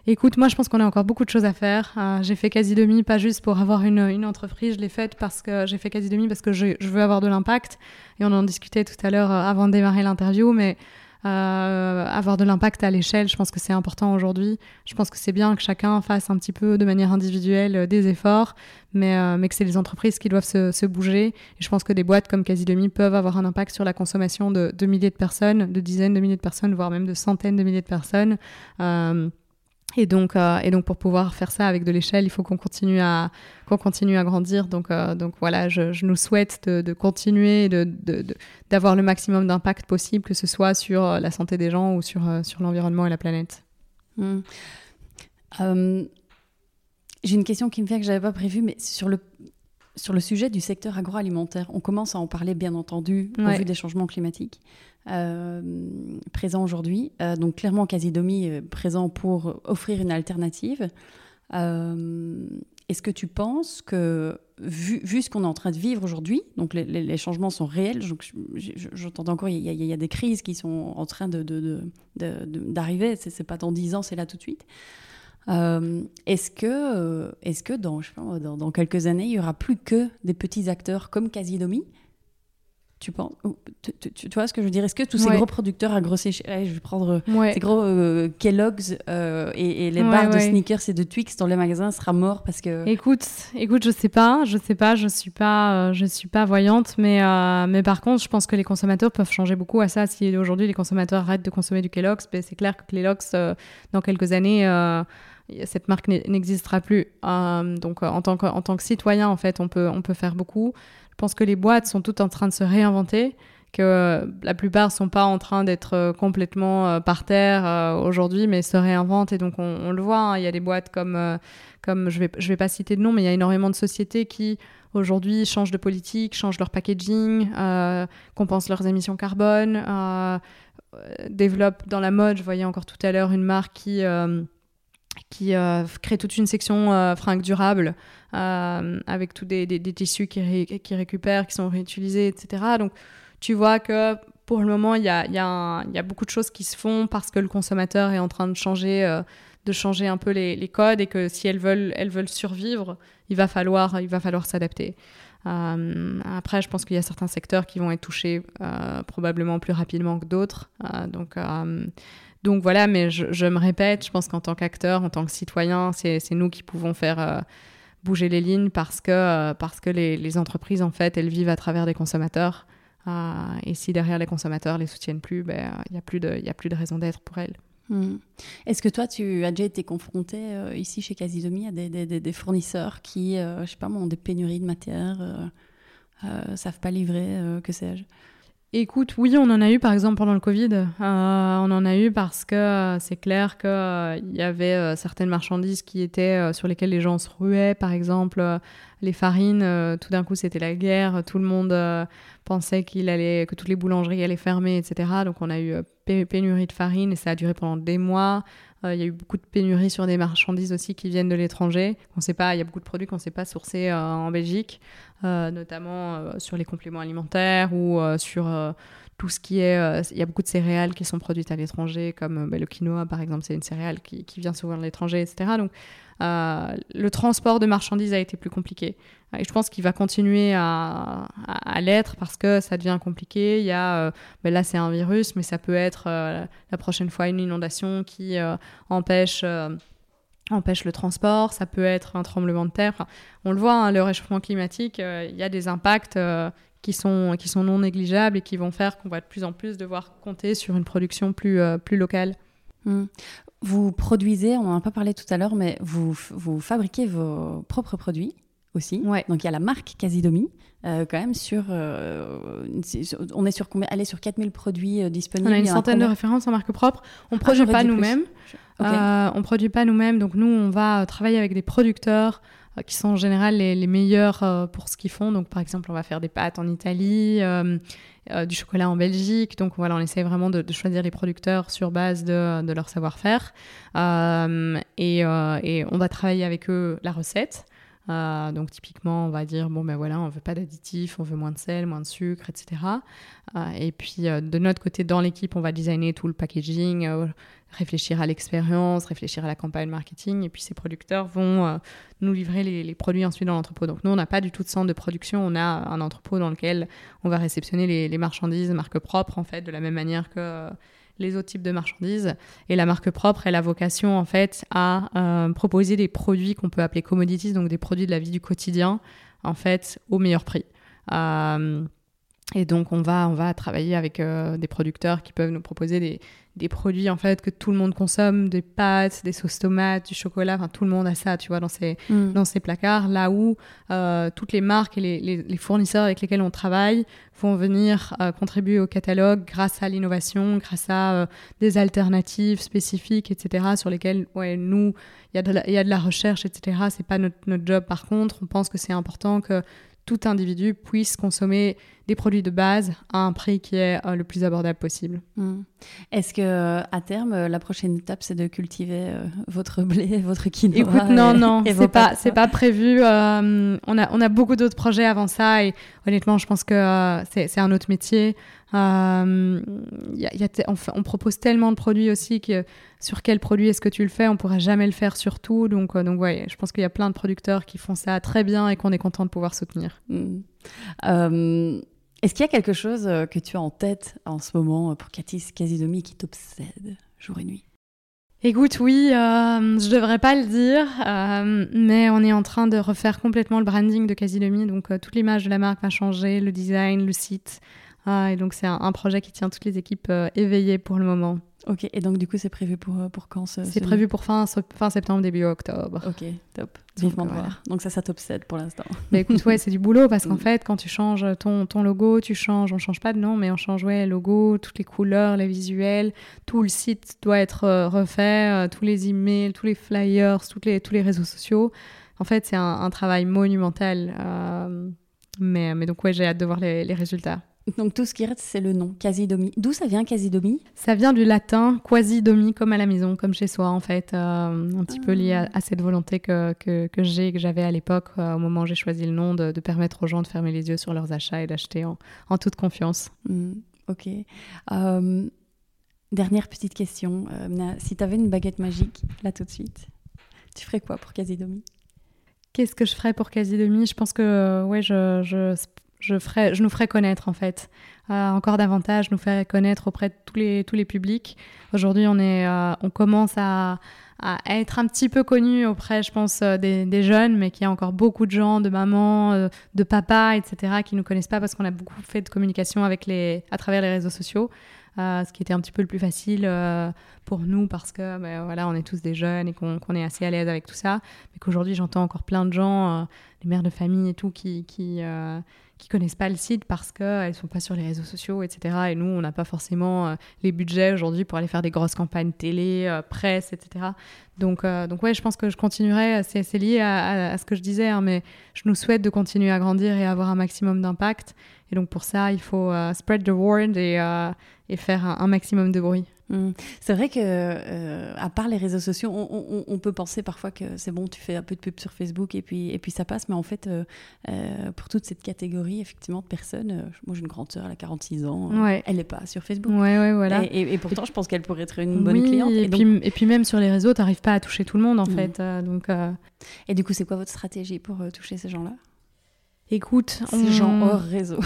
Écoute, moi je pense qu'on a encore beaucoup de choses à faire. Euh, j'ai fait quasi demi, pas juste pour avoir une, une entreprise, je l'ai faite parce que j'ai fait quasi demi parce que je, je, veux avoir de l'impact. Et on en discutait tout à l'heure euh, avant de démarrer l'interview, mais euh, avoir de l'impact à l'échelle, je pense que c'est important aujourd'hui. Je pense que c'est bien que chacun fasse un petit peu de manière individuelle euh, des efforts, mais, euh, mais que c'est les entreprises qui doivent se, se, bouger. Et je pense que des boîtes comme Quasi Demi peuvent avoir un impact sur la consommation de, de, milliers de personnes, de dizaines de milliers de personnes, voire même de centaines de milliers de personnes. Et donc, euh, et donc, pour pouvoir faire ça avec de l'échelle, il faut qu'on continue à, qu'on continue à grandir. Donc, euh, donc voilà, je, je, nous souhaite de, de continuer, de, d'avoir le maximum d'impact possible, que ce soit sur euh, la santé des gens ou sur, sur l'environnement et la planète. Mmh. Euh, j'ai une question qui me fait que j'avais pas prévu, mais sur le, sur le sujet du secteur agroalimentaire, on commence à en parler, bien entendu, ouais. au vu des changements climatiques. Euh, présent aujourd'hui. Euh, donc clairement, Casidomi est présent pour offrir une alternative. Euh, est-ce que tu penses que, vu, vu ce qu'on est en train de vivre aujourd'hui, donc les, changements sont réels, j'entends encore, il y, a, des crises qui sont en train d'arriver, de, c'est pas dans 10 ans, c'est là tout de suite. Euh, est-ce que, est-ce que dans, dans, dans, quelques années, il y aura plus que des petits acteurs comme Casidomi tu penses tu, tu, tu, vois ce que je veux dire? Est-ce que tous ces ouais. gros producteurs à grosse échelle, je vais prendre ouais. ces gros euh, Kellogg's euh, et, et, les ouais, barres de sneakers et de Twix dans les magasins sera mort parce que Écoute, écoute, je sais pas, je sais pas, je suis pas euh, je suis pas voyante mais euh, mais par contre, je pense que les consommateurs peuvent changer beaucoup à ça si aujourd'hui les consommateurs arrêtent de consommer du Kellogg's, ben c'est clair que Kellogg's euh, dans quelques années cette marque n'existera plus. donc en tant que en tant que citoyen en fait, on peut on peut faire beaucoup. Je pense que les boîtes sont toutes en train de se réinventer, que la plupart sont pas en train d'être euh, complètement euh, par terre euh, aujourd'hui, mais se réinventent. Et donc on, le voit, hein, il y a des boîtes comme, comme je vais je vais pas citer de nom, mais il y a énormément de sociétés qui aujourd'hui changent de politique, changent leur packaging, euh, compensent leurs émissions carbone, euh, développent dans la mode. Je voyais encore tout à l'heure une marque qui euh, qui euh, crée toute une section euh, fringues durables euh, avec tous des, tissus qui, ré, qui récupèrent, qui sont réutilisés, etc. Donc tu vois que pour le moment, il y a, beaucoup de choses qui se font parce que le consommateur est en train de changer, euh, de changer un peu les, codes et que si elles veulent, survivre, il va falloir, s'adapter. Après, je pense qu'il y a certains secteurs qui vont être touchés probablement plus rapidement que d'autres. donc donc voilà, mais je, me répète, je pense qu'en tant qu'acteur, en tant que citoyen, c'est nous qui pouvons faire euh, bouger les lignes parce que, euh, parce que les, entreprises, en fait, elles vivent à travers des consommateurs. Euh, et si derrière les consommateurs les soutiennent plus, il ben, n'y a, plus de, y a plus de raison d'être pour elles. Mmh. Est-ce que toi, tu as déjà été confronté ici chez Casidomi à des, des, fournisseurs qui, euh, je sais pas ont des pénuries de matière, euh, savent pas livrer, que sais-je? Écoute, oui, on en a eu par exemple pendant le Covid. Euh, on en a eu parce que euh, c'est clair qu'il euh, y avait certaines marchandises qui étaient sur lesquelles les gens se ruaient. Par exemple, les farines, tout d'un coup c'était la guerre, tout le monde pensait que toutes les boulangeries allaient fermer, etc. Donc on a eu pénurie de farine et ça a duré pendant des mois. Il y a eu beaucoup de pénuries sur des marchandises aussi qui viennent de l'étranger. On sait pas, il y a beaucoup de produits qu'on ne sait pas sourcer en Belgique. Euh, notamment euh, sur les compléments alimentaires ou euh, sur tout ce qui est. Il y a beaucoup de céréales qui sont produites à l'étranger, comme bah, le quinoa, par exemple, c'est une céréale qui, qui vient souvent de l'étranger, etc. Donc, le transport de marchandises a été plus compliqué. Et je pense qu'il va continuer à, l'être parce que ça devient compliqué. Il y a, ben là, c'est un virus, mais ça peut être la prochaine fois une inondation qui empêche empêche le transport, ça peut être un tremblement de terre. on le voit, hein, le réchauffement climatique, euh, il y a des impacts euh, qui, sont, qui sont non négligeables et qui vont faire qu'on va de plus en plus devoir compter sur une production plus, euh, plus locale. Hmm. Vous produisez, on n'en a pas parlé tout à l'heure, mais vous, vous fabriquez vos propres produits aussi. Ouais. Donc il y a la marque Casidomi, quand même sur, on est sur combien Allez sur 4000 produits disponibles. On a une centaine de références en marque propre. On ne ah, produit pas nous-mêmes. Euh, on ne produit pas nous-mêmes, donc nous, on va travailler avec des producteurs euh, qui sont en général les, meilleurs euh, pour ce qu'ils font. Donc, par exemple, on va faire des pâtes en Italie, du chocolat en Belgique. Donc, voilà, on essaie vraiment de, choisir les producteurs sur base de, leur savoir-faire. Et, on va travailler avec eux la recette. donc typiquement, on va dire bon ben voilà, on veut pas d'additifs, on veut moins de sel, moins de sucre, etc. et puis de notre côté, dans l'équipe, on va designer tout le packaging, réfléchir à l'expérience, réfléchir à la campagne marketing, et puis ces producteurs vont euh, nous livrer les, produits ensuite dans l'entrepôt. Donc nous, on n'a pas du tout de centre de production, on a un entrepôt dans lequel on va réceptionner les, marchandises marque propre, en fait, de la même manière que euh, les autres types de marchandises. Et la marque propre, elle a vocation, en fait, à euh, proposer des produits qu'on peut appeler commodities, donc des produits de la vie du quotidien, en fait, au meilleur prix. Et donc, on va, on va travailler avec des producteurs qui peuvent nous proposer des, des produits en fait que tout le monde consomme, des pâtes, des sauces tomates, du chocolat, enfin tout le monde a ça, tu vois, dans ses, mm. dans ses placards, là où euh, toutes les marques et les, les, fournisseurs avec lesquels on travaille vont venir euh, contribuer au catalogue grâce à l'innovation, grâce à euh, des alternatives spécifiques, etc., sur lesquelles, ouais, nous, il y, y, a de la recherche, etc., c'est pas notre, notre job par contre, on pense que c'est important que tout individu puisse consommer des produits de base à un prix qui est euh, le plus abordable possible. Hmm. Est-ce que à terme, euh, la prochaine étape, c'est de cultiver euh, votre blé, votre quinoa Écoute, non, non, c'est pas, c'est pas prévu. on a, on a beaucoup d'autres projets avant ça et honnêtement, je pense que c'est un autre métier. Euh, y a, on, propose tellement de produits aussi que sur quel produit est-ce que tu le fais, on pourra jamais le faire sur tout. Donc, donc ouais, je pense qu'il y a plein de producteurs qui font ça très bien et qu'on est content de pouvoir soutenir. Hmm. Est-ce qu'il y a quelque chose euh, que tu as en tête en ce moment euh, pour Katis Casidomi qui t'obsède jour et nuit? Écoute, oui, euh, je devrais pas le dire, euh, mais on est en train de refaire complètement le branding de Casidomi, donc toute l'image de la marque va changer, le design, le site, et donc c'est un, projet qui tient toutes les équipes éveillées pour le moment. Ok, et donc du coup, c'est prévu pour, euh, pour quand C'est prévu pour fin, fin septembre, début octobre. Ok, top. Vivement de voir. Donc ça, ça t'obsède pour l'instant. Mais écoute, ouais, c'est du boulot parce qu'en mm. fait, quand tu changes ton, ton logo, tu changes, on change pas de nom, mais on change, ouais, logo, toutes les couleurs, les visuels, tout le site doit être euh, refait, euh, tous les emails, tous les flyers, toutes les, tous les réseaux sociaux. En fait, c'est un, travail monumental. mais, mais donc, ouais, j'ai hâte de voir les, les résultats. Donc tout ce qui reste, c'est le nom, quasi-domi. D'où ça vient, quasi-domi Ça vient du latin quasi-domi, comme à la maison, comme chez soi, en fait. Euh, un petit peu lié à, cette volonté que, que, que j'ai, que j'avais à l'époque, euh, au moment où j'ai choisi le nom, de, permettre aux gens de fermer les yeux sur leurs achats et d'acheter en, en, toute confiance. Hmm, ok. Euh, dernière petite question. si tu avais une baguette magique, là tout de suite, tu ferais quoi pour quasi-domi Qu'est-ce que je ferais pour quasi-domi Je pense que ouais, je, je je, ferai, nous ferai connaître en fait. Euh, encore davantage, nous faire connaître auprès de tous les, tous les publics. Aujourd'hui, on, euh, on commence à, à, être un petit peu connu auprès, je pense, euh, des, des, jeunes, mais qu'il y a encore beaucoup de gens, de mamans, de papas, etc., qui ne nous connaissent pas parce qu'on a beaucoup fait de communication avec les, à travers les réseaux sociaux. ce qui était un petit peu le plus facile pour nous parce que ben, voilà, on est tous des jeunes et qu'on est assez à l'aise avec tout ça. Mais qu'aujourd'hui, j'entends encore plein de gens, les mères de famille et tout, qui, qui connaissent pas le site parce qu'elles sont pas sur les réseaux sociaux, etc. Et nous, on n'a pas forcément euh, les budgets aujourd'hui pour aller faire des grosses campagnes télé, euh, presse, etc. Donc, euh, donc ouais, je pense que je continuerai. C'est lié à, ce que je disais, hein, mais je nous souhaite de continuer à grandir et avoir un maximum d'impact. Et donc pour ça, il faut spread the word et, et faire un, maximum de bruit. Mm. C'est vrai que, euh, à part les réseaux sociaux, on, peut penser parfois que c'est bon, tu fais un peu de pub sur Facebook et puis, et puis ça passe. Mais en fait, euh, euh, pour toute cette catégorie, effectivement, de personnes, moi j'ai une grande sœur, elle a 46 ans, elle n'est pas sur Facebook. Ouais, ouais, voilà. Et, pourtant, je pense qu'elle pourrait être une bonne cliente. Et, puis, et puis même sur les réseaux, tu n'arrives pas à toucher tout le monde, en mm. fait. donc, Et du coup, c'est quoi votre stratégie pour toucher ces gens-là? Écoute, ces gens hors réseau.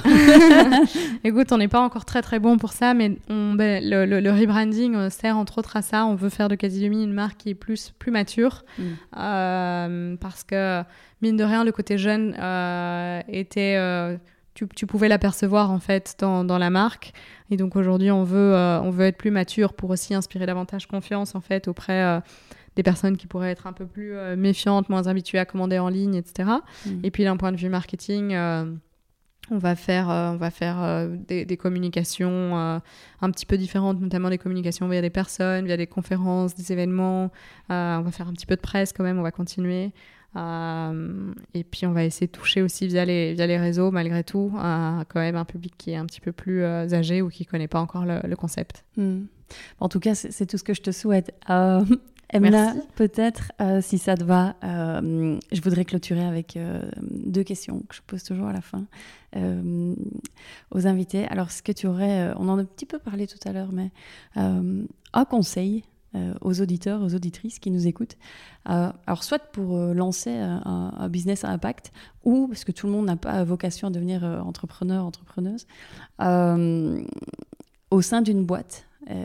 Écoute, on n'est pas encore très très bon pour ça, mais on, ben, le, rebranding euh, sert entre autres à ça. On veut faire de Casidemi une marque qui est plus, plus mature, mm. euh, parce que mine de rien, le côté jeune euh, était, tu, tu, pouvais l'apercevoir en fait dans, dans, la marque. Et donc aujourd'hui, on veut, on veut être plus mature pour aussi inspirer davantage confiance en fait auprès des personnes qui pourraient être un peu plus euh, méfiantes, moins habituées à commander en ligne, etc. Mm. Et puis d'un point de vue marketing, euh, on va faire, euh, on va faire des, communications un petit peu différentes, notamment des communications via des personnes, via des conférences, des événements. on va faire un petit peu de presse quand même, on va continuer. et puis on va essayer de toucher aussi via les, via les réseaux, malgré tout, quand même un public qui est un petit peu plus âgé ou qui ne connaît pas encore le, concept. Mm. En tout cas, c'est tout ce que je te souhaite. Emma, peut-être, euh, si ça te va, euh, je voudrais clôturer avec euh, deux questions que je pose toujours à la fin aux invités. Alors, ce que tu aurais, on en a un petit peu parlé tout à l'heure, mais un conseil aux auditeurs, aux auditrices qui nous écoutent. alors, soit pour lancer un, business à impact, ou parce que tout le monde n'a pas vocation à devenir entrepreneur, entrepreneuse, au sein d'une boîte. Euh,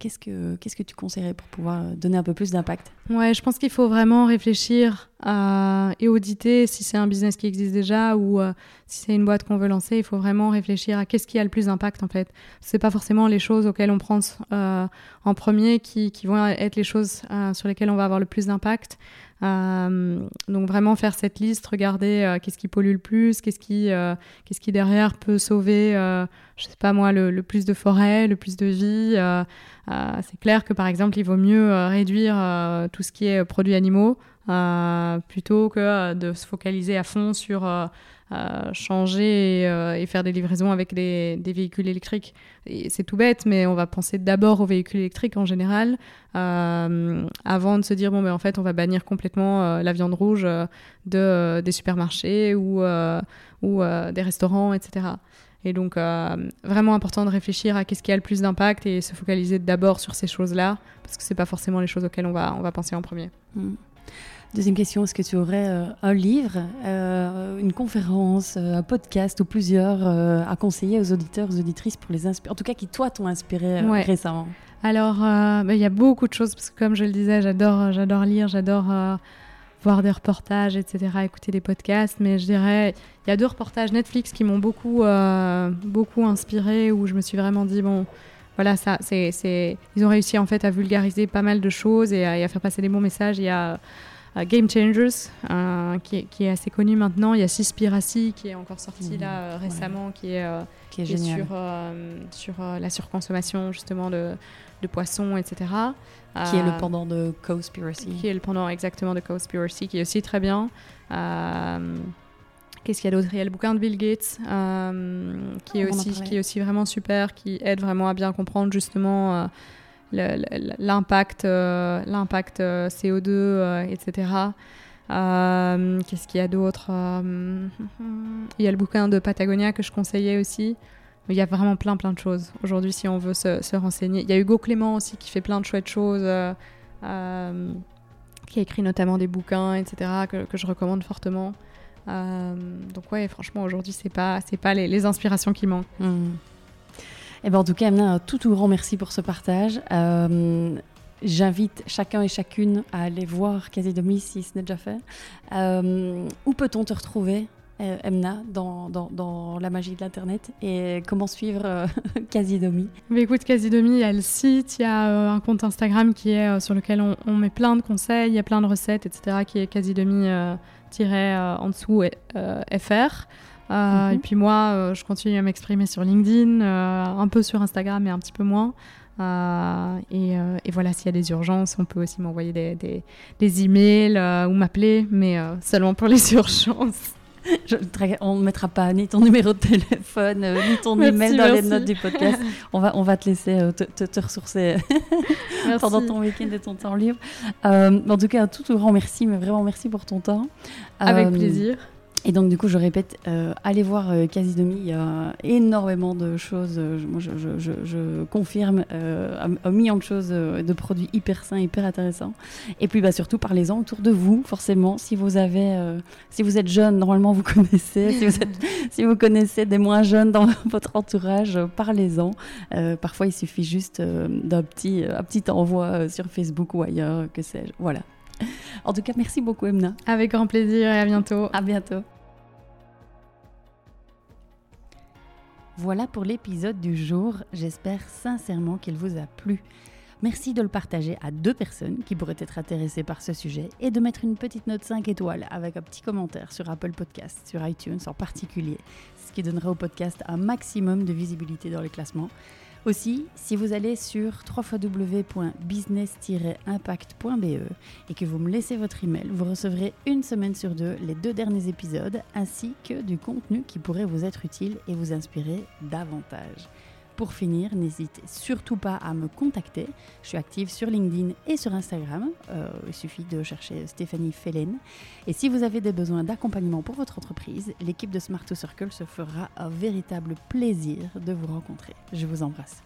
qu'est-ce, que, que tu conseillerais pour pouvoir donner un peu plus d'impact Ouais, je pense qu'il faut vraiment réfléchir à, et auditer si c'est un business qui existe déjà ou euh, si c'est une boîte qu'on veut lancer. Il faut vraiment réfléchir à qu'est-ce qui a le plus d'impact en fait. C'est pas forcément les choses auxquelles on pense euh, en premier qui, qui, vont être les choses sur lesquelles on va avoir le plus d'impact. Euh, donc vraiment faire cette liste, regarder euh, qu'est-ce qui pollue le plus, qu'est-ce qui, euh, qu'est-ce qui derrière peut sauver, je sais pas moi, le, plus de forêts, le plus de vie. c'est clair que par exemple, il vaut mieux réduire tout ce qui est produits animaux plutôt que de se focaliser à fond sur changer euh, et, faire des livraisons avec des, véhicules électriques. C'est tout bête, mais on va penser d'abord aux véhicules électriques en général, euh, avant de se dire, bon, mais en fait, on va bannir complètement euh, la viande rouge de, des supermarchés ou, ou des restaurants, etc. Et donc, vraiment important de réfléchir à qu'est-ce qui a le plus d'impact et se focaliser d'abord sur ces choses-là, parce que ce n'est pas forcément les choses auxquelles on va, on va penser en premier. Mm. Deuxième question, est-ce que tu aurais euh, un livre, euh, une conférence, euh, un podcast ou plusieurs à conseiller aux auditeurs, aux auditrices pour les inspirer, en tout cas qui toi t'ont inspiré récemment? Alors, bah, il y a beaucoup de choses parce que comme je le disais, j'adore, j'adore lire, j'adore voir des reportages, etc., écouter des podcasts. Mais je dirais, il y a deux reportages Netflix qui m'ont beaucoup, beaucoup inspiré où je me suis vraiment dit bon voilà, ça, c'est, ils ont réussi en fait à vulgariser pas mal de choses et à, faire passer des bons messages. Il y a Game Changers, euh, qui, est, assez connu maintenant. Il y a Seaspiracy qui est encore sorti là euh, récemment, qui est, qui est, sur, sur la surconsommation justement de, de poissons, etc. Qui est le pendant de Cowspiracy. Qui est le pendant exactement de Cowspiracy, qui est aussi très bien. Qu'est-ce qu'il y a d'autre? Il y a le bouquin de Bill Gates, qui, est aussi, qui est aussi vraiment super, qui aide vraiment à bien comprendre justement euh, l'impact euh, CO2, etc. Euh, qu'est-ce qu'il y a d'autre Il y a le bouquin de Patagonia que je conseillais aussi. Il y a vraiment plein plein de choses aujourd'hui si on veut se, renseigner. Il y a Hugo Clément aussi qui fait plein de chouettes choses, qui a écrit notamment des bouquins, etc. que, je recommande fortement. donc ouais, franchement aujourd'hui c'est pas pas les, inspirations qui manquent. Mmh. Eh ben, en tout cas, Amna, un tout, tout grand merci pour ce partage. Euh, j'invite chacun et chacune à aller voir Casidomi si ce n'est déjà fait. Euh, où peut-on te retrouver euh, Emna, dans, dans, dans, la magie de l'Internet? Et comment suivre Casidomi Écoute, Casidomi, il y a le site, il y a un compte Instagram qui est, sur lequel on, on, met plein de conseils, il y a plein de recettes, etc., qui est Casidomi en dessous FR. Euh, mhm. Et puis moi, euh, je continue à m'exprimer sur LinkedIn, euh, un peu sur Instagram, mais un petit peu moins. Et, et, voilà, s'il y a des urgences, on peut aussi m'envoyer des, des, des, emails ou m'appeler, mais seulement pour les urgences. on ne mettra pas ni ton numéro de téléphone, euh, ni ton email dans les notes du podcast. On va, on va te laisser euh, te, ressourcer pendant ton week-end et ton temps libre. Euh, en tout cas, un tout, tout grand merci, mais vraiment merci pour ton temps. Avec plaisir. Et donc, du coup, je répète, euh, allez voir euh, Casidomi, il y a énormément de choses. Euh, moi, je, je, je, confirme un, million de choses, de produits hyper sains, hyper intéressants. Et puis, bah, surtout, parlez-en autour de vous, forcément. Si vous avez, si vous êtes jeune, normalement, vous connaissez. Si vous, êtes, si vous connaissez des moins jeunes dans votre entourage, parlez-en. parfois, il suffit juste d'un petit, un petit envoi sur Facebook ou ailleurs, que sais-je. Voilà. En tout cas, merci beaucoup, Emna. Avec grand plaisir et à bientôt. À bientôt. Voilà pour l'épisode du jour. J'espère sincèrement qu'il vous a plu. Merci de le partager à deux personnes qui pourraient être intéressées par ce sujet et de mettre une petite note 5 étoiles avec un petit commentaire sur Apple Podcast, sur iTunes en particulier, ce qui donnera au podcast un maximum de visibilité dans les classements. Aussi, si vous allez sur www.business-impact.be et que vous me laissez votre email, vous recevrez une semaine sur deux les deux derniers épisodes ainsi que du contenu qui pourrait vous être utile et vous inspirer davantage. Pour finir, n'hésitez surtout pas à me contacter. Je suis active sur LinkedIn et sur Instagram. Euh, il suffit de chercher Stéphanie Fellen. Et si vous avez des besoins d'accompagnement pour votre entreprise, l'équipe de Smart to Circle se fera un véritable plaisir de vous rencontrer. Je vous embrasse.